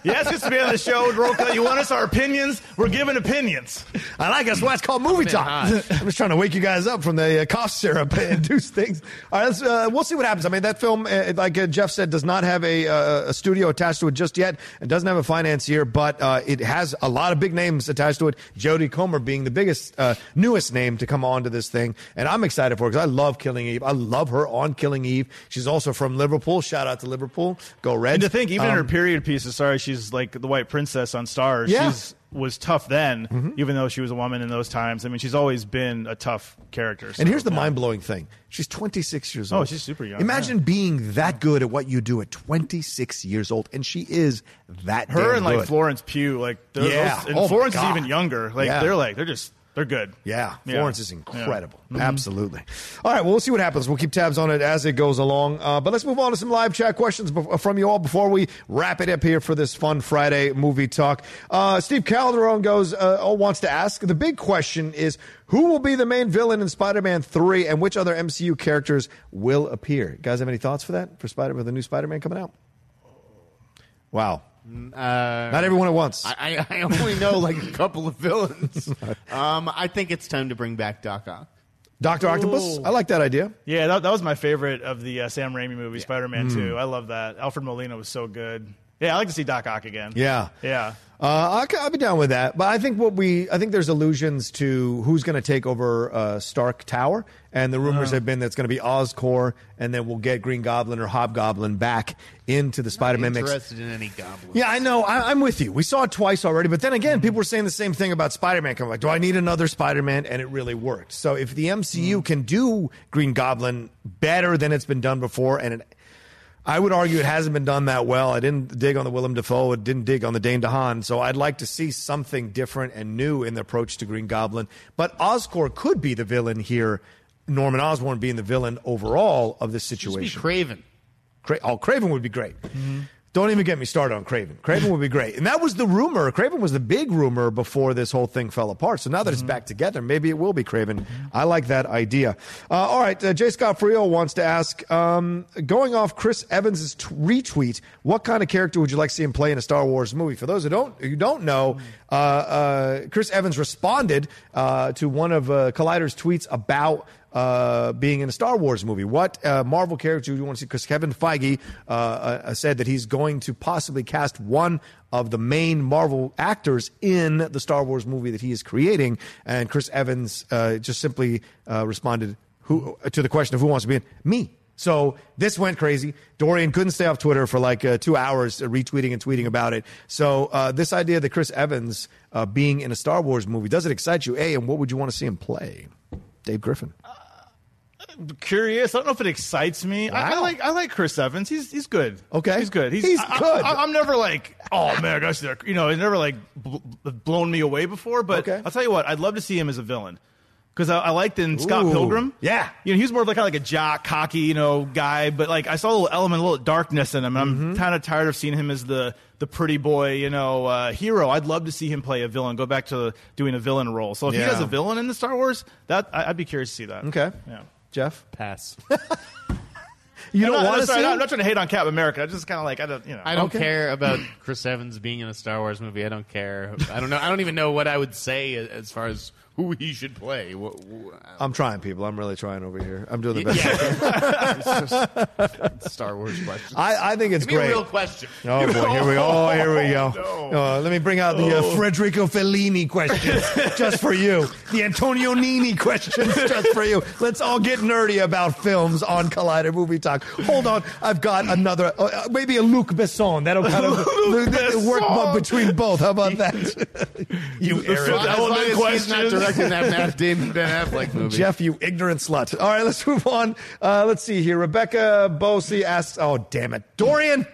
Yes, good to be on the show, Rocha. You want us our opinions? We're giving opinions. I like us. Why it's called movie talk. I'm just trying to wake you guys up from the uh, cough syrup and do things. All right, let's, uh, we'll see what happens. I mean, that film, uh, like uh, Jeff said, does not have a, uh, a studio attached to it just yet. It doesn't have a financier, but uh, it has a lot of big names attached to it. Jodie Comer being the biggest, uh, newest name to come onto this thing, and I'm excited for it because I love Killing Eve. I love her on Killing Eve. She's also from Liverpool. Shout out to Liverpool. Go Red. And to think, even in her Um, period pieces, sorry, she's like the white princess on Starz. Yeah. She's was tough then, Mm-hmm. even though she was a woman in those times. I mean, she's always been a tough character. so, And here's the yeah. mind blowing thing. She's 26 years old. Oh, she's super young, Imagine being that good at what you do at 26 years old. And she is that Her and like. Florence Pugh, like Yeah. those- and Oh, Florence is even younger. Like Yeah. they're like they're just they're good. Yeah, Yeah. Florence is Yeah. incredible. Mhm. Absolutely. All right, well, we'll see what happens. We'll keep tabs on it as it goes along. Uh, but let's move on to some live chat questions bef- from you all before we wrap it up here for this fun Friday movie talk. Uh, Steve Calderon goes, uh, oh, wants to ask the big question is who will be the main villain in Spider Man 3 and which other MCU characters will appear? You guys have any thoughts for that? For Spider with the new Spider Man coming out? Wow. Uh, Not everyone at once. I, I I only know like a couple of villains. um, I think it's time to bring back Doc Ock. Dr. Octopus? I like that idea. Yeah, that, that was my favorite of the uh, Sam Raimi movie, Spider-Man Mm. 2. I love that. Alfred Molina was so good. Yeah, I like to see Doc Ock again. Yeah. Yeah. Uh, I'll, I'll be down with that, but I think what we I think there's allusions to who's going to take over uh, Stark Tower, and the rumors have been that's going to be Oscorp, and then we'll get Green Goblin or Hobgoblin back into the Spider-Man mix. Interested in any goblin? Yeah, I know. I, I'm with you. We saw it twice already, but then again, mm-hmm. people were saying the same thing about Spider-Man. Coming like, do I need another Spider-Man? And it really worked. So if the MCU mm. can do Green Goblin better than it's been done before, and it, I would argue it hasn't been done that well. I didn't dig on the Willem Dafoe. It didn't dig on the Dane DeHaan. So I'd like to see something different and new in the approach to Green Goblin. But Oscorp could be the villain here. Norman Osborn being the villain overall of this situation. Kraven. Cra- oh, Kraven would be great. Don't even get me started on Kraven. Kraven would be great. And that was the rumor. Kraven was the big rumor before this whole thing fell apart. So now that it's back together, maybe it will be Kraven. I like that idea. Uh, all right. Uh, J. Scott Frio wants to ask um, going off Chris Evans' t- retweet, what kind of character would you like to see him play in a Star Wars movie? For those who don't, who don't know, uh, uh, Chris Evans responded uh, to one of uh, Collider's tweets about uh, being in a Star Wars movie. What uh, Marvel character do you want to see? Because Kevin Feige uh, uh, said that he's going to possibly cast one of the main Marvel actors in the Star Wars movie that he is creating. And Chris Evans uh, just simply uh, responded who, to the question of who wants to be in me. So this went crazy. Dorian couldn't stay off Twitter for like uh, two hours, uh, retweeting and tweeting about it. So uh, this idea that Chris Evans uh, being in a Star Wars movie does it excite you? A, and what would you want to see him play? Dave Griffin. Curious. I don't know if it excites me. I, I like I like Chris Evans. He's he's good. Okay. he's good. He's I, good. I, am never like, oh man, I gotta see. You know, it's never like bl- blown me away before. But I'll tell you what, I'd love to see him as a villain. Because I, I liked in Scott Ooh. Pilgrim. Yeah. You know, he was more of like, kind of like a jock, cocky, you know, guy. But like, I saw a little element, a little darkness in him. And Mm-hmm. I'm kind of tired of seeing him as the the pretty boy, you know, uh, hero. I'd love to see him play a villain. Go back to doing a villain role. So if Yeah. he does a villain in the Star Wars, that I, I'd be curious to see that. Okay. Yeah. Jeff? Pass. You don't want to sorry, see I'm him? not trying to hate on Cap America. I just kind of like I don't, you know. I don't Okay. care about Chris Evans being in a Star Wars movie. I don't care. I don't know. I don't even know what I would say as far as who he should play. Wh- wh- I'm trying, people. I'm really trying over here. I'm doing the best. Yeah. It's just Star Wars question. I, I think it's Give me great. a real question. Oh boy, here we go. Oh, here we go. No. Uh, let me bring out the uh, Oh. Federico Fellini questions just for you. The Antonioni questions just for you. Let's all get nerdy about films on Collider Movie Talk. Hold on, I've got another, uh, maybe a Luc Besson. That'll kind of Luc work between both. How about that? you As Eric. long, as long as he's not questions. Directing that Matt Damon Ben Affleck movie. Jeff, you ignorant slut. All right, let's move on. Uh, let's see here. Rebecca Bosey asks, oh, damn it. Dorian,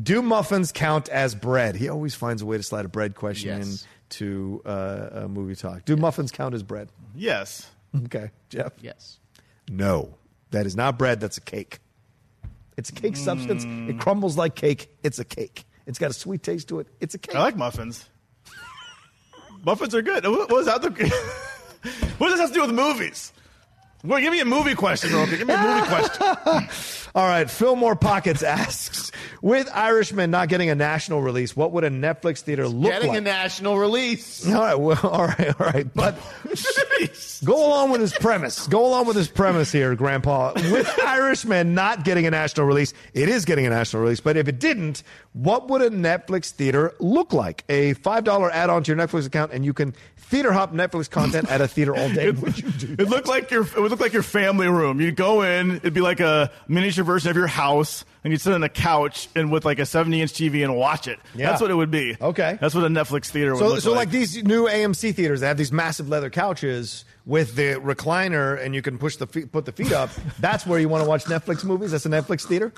do muffins count as bread? He always finds a way to slide a bread question Yes. to uh, a movie talk. Do muffins count as bread? Yes. Okay, Jeff. Yes. No, that is not bread. That's a cake. It's a cake substance. It crumbles like cake. It's a cake. It's got a sweet taste to it. It's a cake. I like muffins. Muffins are good. What was that? The, what does this have to do with movies? Well, give me a movie question, Rocha. Give me a movie question. All right, Fillmore Pockets asks, with Irishman not getting a national release, what would a Netflix theater look Getting like? Getting a national release. all right, well, all right, all right, but go along with his premise. Go along with his premise here, Grandpa. With Irishman not getting a national release, it is getting a national release. But if it didn't, what would a Netflix theater look like? A five dollar add-on to your Netflix account, and you can theater hop Netflix content at a theater all day. Would you do? It looked like your it would look like your family room. You'd go in, it'd be like a miniature version of your house, and you'd sit on a couch and with like a seventy inch TV and watch it. Yeah. That's what it would be. Okay. That's what a Netflix theater would So, look so like. like. these new AMC theaters, they have these massive leather couches with the recliner, and you can push the feet, put the feet up. That's where you want to watch Netflix movies. That's a Netflix theater.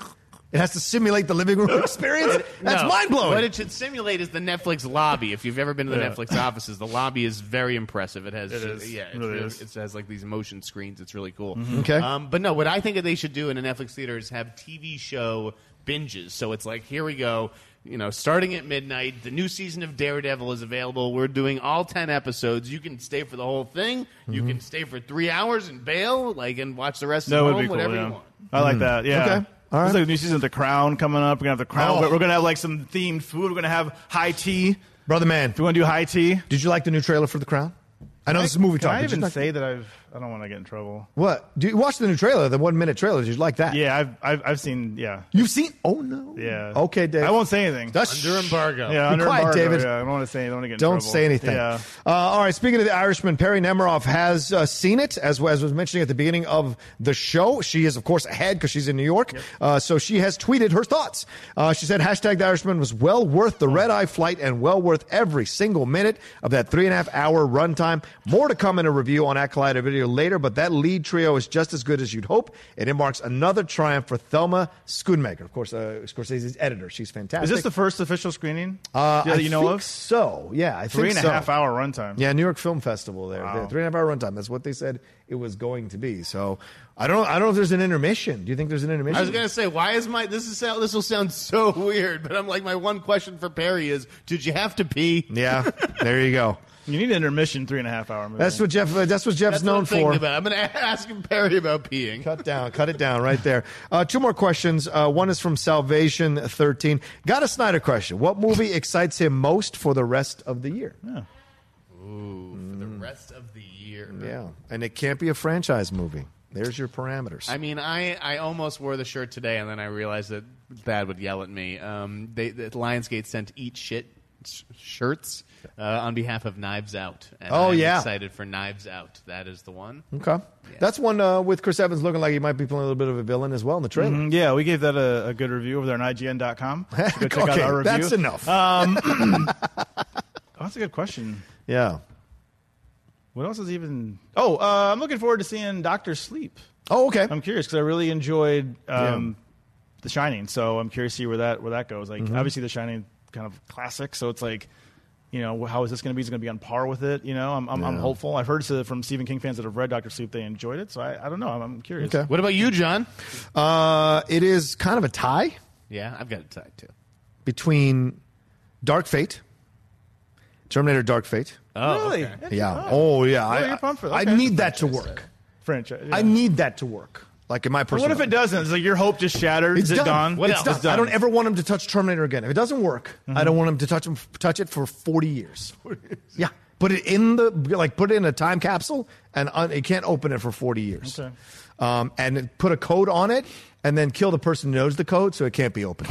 It has to simulate the living room experience. That's No, mind blowing. What it should simulate is the Netflix lobby. If you've ever been to the Yeah. Netflix offices, the lobby is very impressive. It has, It is. yeah, It really really- is. it has like these motion screens. It's really cool. Okay. Um, but no, what I think that they should do in a Netflix theater is have TV show binges. So it's like, here we go. You know, starting at midnight, the new season of Daredevil is available. We're doing all ten episodes. You can stay for the whole thing. You Mm-hmm. can stay for three hours and bail, like, and watch the rest that at would home, be cool. whatever Yeah. you want. I like that. Yeah. Okay. All right. like a new season of The Crown coming up. We're gonna have The Crown. Oh. We're gonna have like some themed food. We're gonna have high tea. Brother man, Do you want to do high tea? did you like the new trailer for The Crown? I know this is movie Can talk. I but even not- say that I've? I don't want to get in trouble. what? Do you watch the new trailer, the one minute trailer? Did you like that? Yeah, I've I've, I've seen. Yeah. You've seen? Oh no. Yeah. Okay, Dave. I won't say anything. That's Under embargo. yeah, Be under quiet, embargo, David. Yeah, I don't want to say. I don't want to get in Don't trouble. say anything. Yeah. Uh, all right. Speaking of the Irishman, Perri Nemiroff has uh, seen it, as, as was mentioning at the beginning of the show. She is, of course, ahead because she's in New York. Uh, so she has tweeted her thoughts. Uh, she said, hashtag the Irishman was well worth the red eye flight and well worth every single minute of that three and a half hour runtime. More to come in a review on at Collider Video later, but that lead trio is just as good as you'd hope. and It marks another triumph for Thelma Schoonmaker. Of course, uh, Scorsese's editor. She's fantastic. Is this the first official screening? uh, yeah, I that you know think of? So, yeah, I Three think and a half hour runtime. Yeah, New York Film Festival there. Wow. Three and a half hour runtime. That's what they said it was going to be. So I don't I don't know if there's an intermission. Do you think there's an intermission? I was gonna say, why is my this is sound, this will sound so weird, but I'm like, my one question for Perri is, did you have to pee? Yeah, there you go. You need an intermission three and a half hour movie. That's what Jeff. Uh, that's what Jeff's That's known what I'm for. About. I'm gonna ask him Perri about peeing. Cut down, cut it down right there. Uh, two more questions. Uh, one is from Salvation 13. Got a Sneider question. What movie excites him most for the rest of the year? Ooh, for the rest of the year. Yeah, and it can't be a franchise movie. There's your parameters. I mean, I, I almost wore the shirt today, and then I realized that Dad would yell at me. Um, they, the Lionsgate sent "Eat Shit" sh- shirts uh, on behalf of Knives Out. And Oh, I'm yeah. excited for Knives Out. That is the one. okay, that's one uh, with Chris Evans looking like he might be playing a little bit of a villain as well in the trailer. Mhm, yeah, we gave that a, a good review over there on IGN.com. So go check out our review. that's enough. Um, oh, that's a good question. Yeah. What else is even? Oh, uh, I'm looking forward to seeing Doctor Sleep. Oh, okay. I'm curious because I really enjoyed um, The Shining, so I'm curious to see where that where that goes. Like, Mhm. obviously, The Shining kind of classic, so it's like, you know, how is this going to be? Is it going to be on par with it? You know, I'm I'm, I'm hopeful. I've heard from Stephen King fans that have read Doctor Sleep they enjoyed it, so I, I don't know. I'm, I'm curious. Okay. What about you, John? Uh, it is kind of a tie Yeah, I've got it tied too. between Dark Fate, Terminator Dark Fate. Oh, really? okay. Yeah. Oh, yeah. Oh, I, you're pumped for that. I need that to work. Franchise. I need that to work. Like in my personal. what if it doesn't? It's like your hope just shattered. It's Is it done. gone? What it's else? done. I don't ever want him to touch Terminator again. If it doesn't work, I don't want him to touch him, touch it for forty years. Yeah, put it in the like put it in a time capsule, and un, it can't open it for forty years. Okay. Um, and put a code on it, and then kill the person who knows the code, so it can't be opened.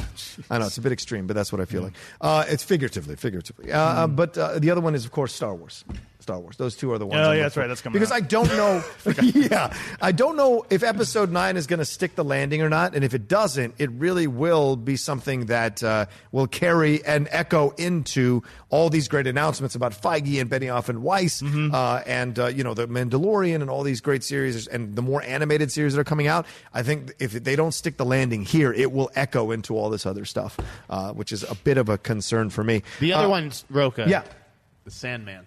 I know it's a bit extreme, but that's what I feel like. Uh, it's figuratively, figuratively. Uh, uh, but uh, the other one is, of course, Star Wars. Star Wars. Those two are the ones. Oh, I'm yeah, looking that's right. for. That's coming because out. I don't know. yeah, I don't know if Episode Nine is going to stick the landing or not, and if it doesn't, it really will be something that uh, will carry an echo into all these great announcements about Feige and Benioff and Weiss, Mm-hmm. uh, and uh, you know the Mandalorian and all these great series and the more animated series that are coming out. I think if they don't stick the landing here, it will echo into all this other stuff, uh, which is a bit of a concern for me. The other Uh, one's Rocha. yeah. The Sandman,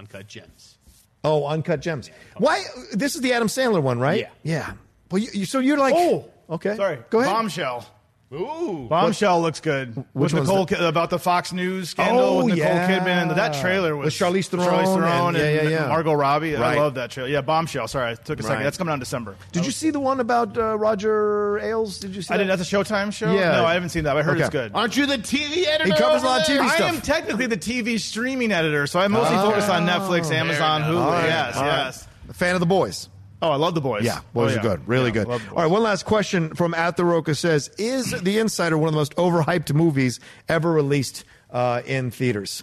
Uncut Gems. Oh, Uncut Gems. Why? This is the Adam Sandler one, right? Yeah. Yeah. Well, you, you, so you're like, Oh, okay. Sorry. Go ahead. Bombshell. Ooh. Bombshell looks good. Which with Nicole that? About the Fox News scandal Oh, with Nicole yeah. Kidman. That trailer was With Charlize Theron Charlize and- Theron yeah, yeah, yeah. Margot Robbie. Right. I love that trailer. Yeah, Bombshell. Sorry, I took a second. Right. That's coming out in December. Did you see the one about uh, Roger Ailes? Did you see I that? did. That's a Showtime show. Yeah. No, I haven't seen that. but I heard Okay. it's good. Aren't you the TV editor? He covers a over lot of there? TV I am technically the TV streaming editor, so I mostly Oh. focus on Netflix, Amazon, Fair Hulu. enough. All right. Yes, All right. yes. A fan of the boys. Oh, I love the boys. Yeah, boys Oh, are good. Really Yeah, good. All right, one last question from At the Rocha says Is The Insider one of the most overhyped movies ever released uh, in theaters?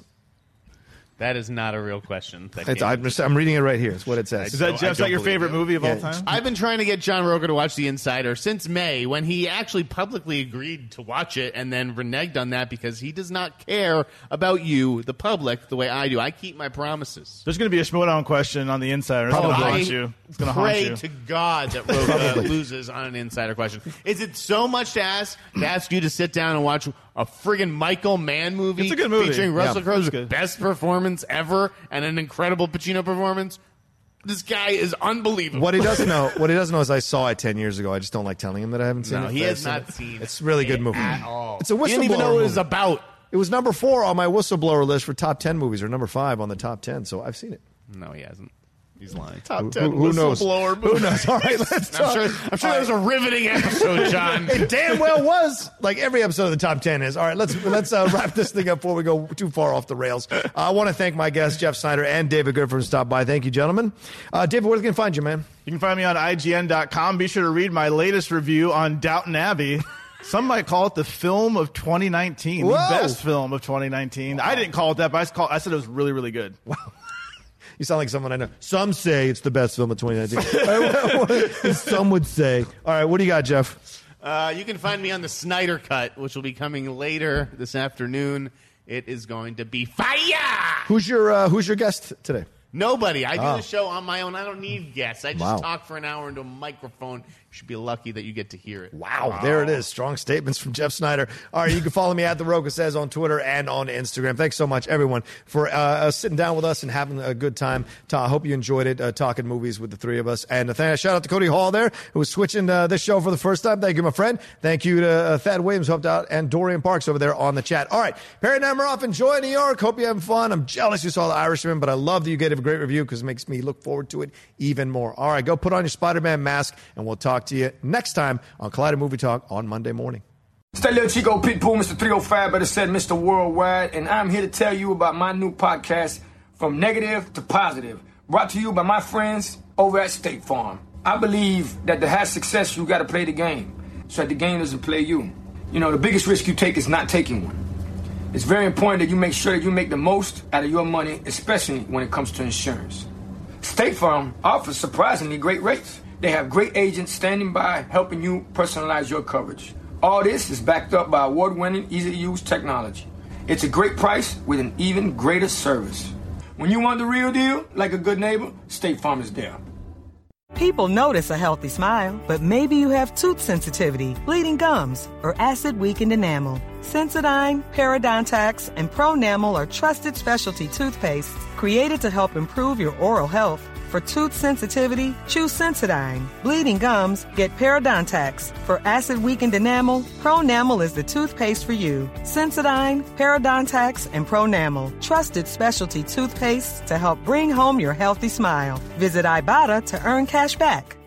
That is not a real question. It's, I'm, just, I'm reading it right here. It's what it says. Is that I Jeff? Is that don't your favorite you. movie of Yeah. all time? I've been trying to get John Rocha to watch The Insider since May when he actually publicly agreed to watch it and then reneged on that because he does not care about you, the public, the way I do. I keep my promises. There's going to be a Schmodown question on the Insider. It's going to haunt you. It's going to haunt pray you. to God that Rocha loses on an insider question. Is it so much to ask to ask you to sit down and watch a friggin' Michael Mann movie? It's a good movie. featuring Russell it's Crowe's best performance ever and an incredible Pacino performance. This guy is unbelievable. What he doesn't know, what he doesn't know is I saw it ten years ago. I just don't like telling him that I haven't seen No, it. he has I've not it. seen It's a really good movie at all. It's a whistleblower. He didn't even know what it was movie. about. It was number four on my whistleblower list for top ten movies, or number five on the top ten. So I've seen it. No, he hasn't. He's lying. Who- who- who knows? Who knows? All right, let's I'm talk. sure, I'm sure that was a riveting episode, John. It damn well was. Like every episode of the top ten is. All right, let's let's uh, wrap this thing up before we go too far off the rails. Uh, I want to thank my guests Jeff Sneider and David Griffin for stopping by. Thank you, gentlemen. Uh, David, where can they find you, man? You can find me on IGN.com. Be sure to read my latest review on Downton Abbey. Some might call it the film of 2019, Whoa. the best film of 2019. I didn't call it that, but I, just call, I said it was really, really good. You sound like someone I know. Some say it's the best film of 2019. Some would say. All right, what do you got, Jeff? Uh, you can find me on the Sneider Cut, which will be coming later this afternoon. It is going to be fire. Who's your uh, Who's your guest today? Nobody. I do Oh. the show on my own. I don't need guests. I just Wow. talk for an hour into a microphone. You should be lucky that you get to hear it. Wow, there it is. Strong statements from Jeff Sneider. All right, you can follow me at the Rocha says on Twitter and on Instagram. Thanks so much, everyone, for uh, uh, sitting down with us and having a good time. I hope you enjoyed it, uh, talking movies with the three of us. And uh, shout out to Cody Hall there, who was switching uh, this show for the first time. Thank you, my friend. Thank you to uh, Thad Williams, who helped out, and Dorian Parks over there on the chat. All right, Perri Nemiroff, enjoy New York. Hope you're having fun. I'm jealous you saw The Irishman, but I love that you gave a great review because it makes me look forward to it even more. All right, go put on your Spider Man mask, and we'll talk to you next time on Collider Movie Talk on Monday morning. That little Chico Pitbull, Mr. 305, better said Mr. Worldwide, and I'm here to tell you about my new podcast, From Negative to Positive, brought to you by my friends over at State Farm. I believe that to have success, you gotta play the game, so that the game doesn't play you. You know, the biggest risk you take is not taking one. It's very important that you make sure that you make the most out of your money, especially when it comes to insurance. State Farm offers surprisingly great rates. They have great agents standing by helping you personalize your coverage. All this is backed up by award winning, easy to use technology. It's a great price with an even greater service. When you want the real deal, like a good neighbor, State Farm is there. People notice a healthy smile, but maybe you have tooth sensitivity, bleeding gums, or acid weakened enamel. Sensodyne, Parodontax, and Pronamel are trusted specialty toothpastes created to help improve your oral health. For tooth sensitivity, choose Sensodyne. Bleeding gums, get Parodontax. For acid weakened enamel, Pronamel is the toothpaste for you. Sensodyne, Parodontax, and Pronamel, trusted specialty toothpastes to help bring home your healthy smile. Visit Ibotta to earn cash back.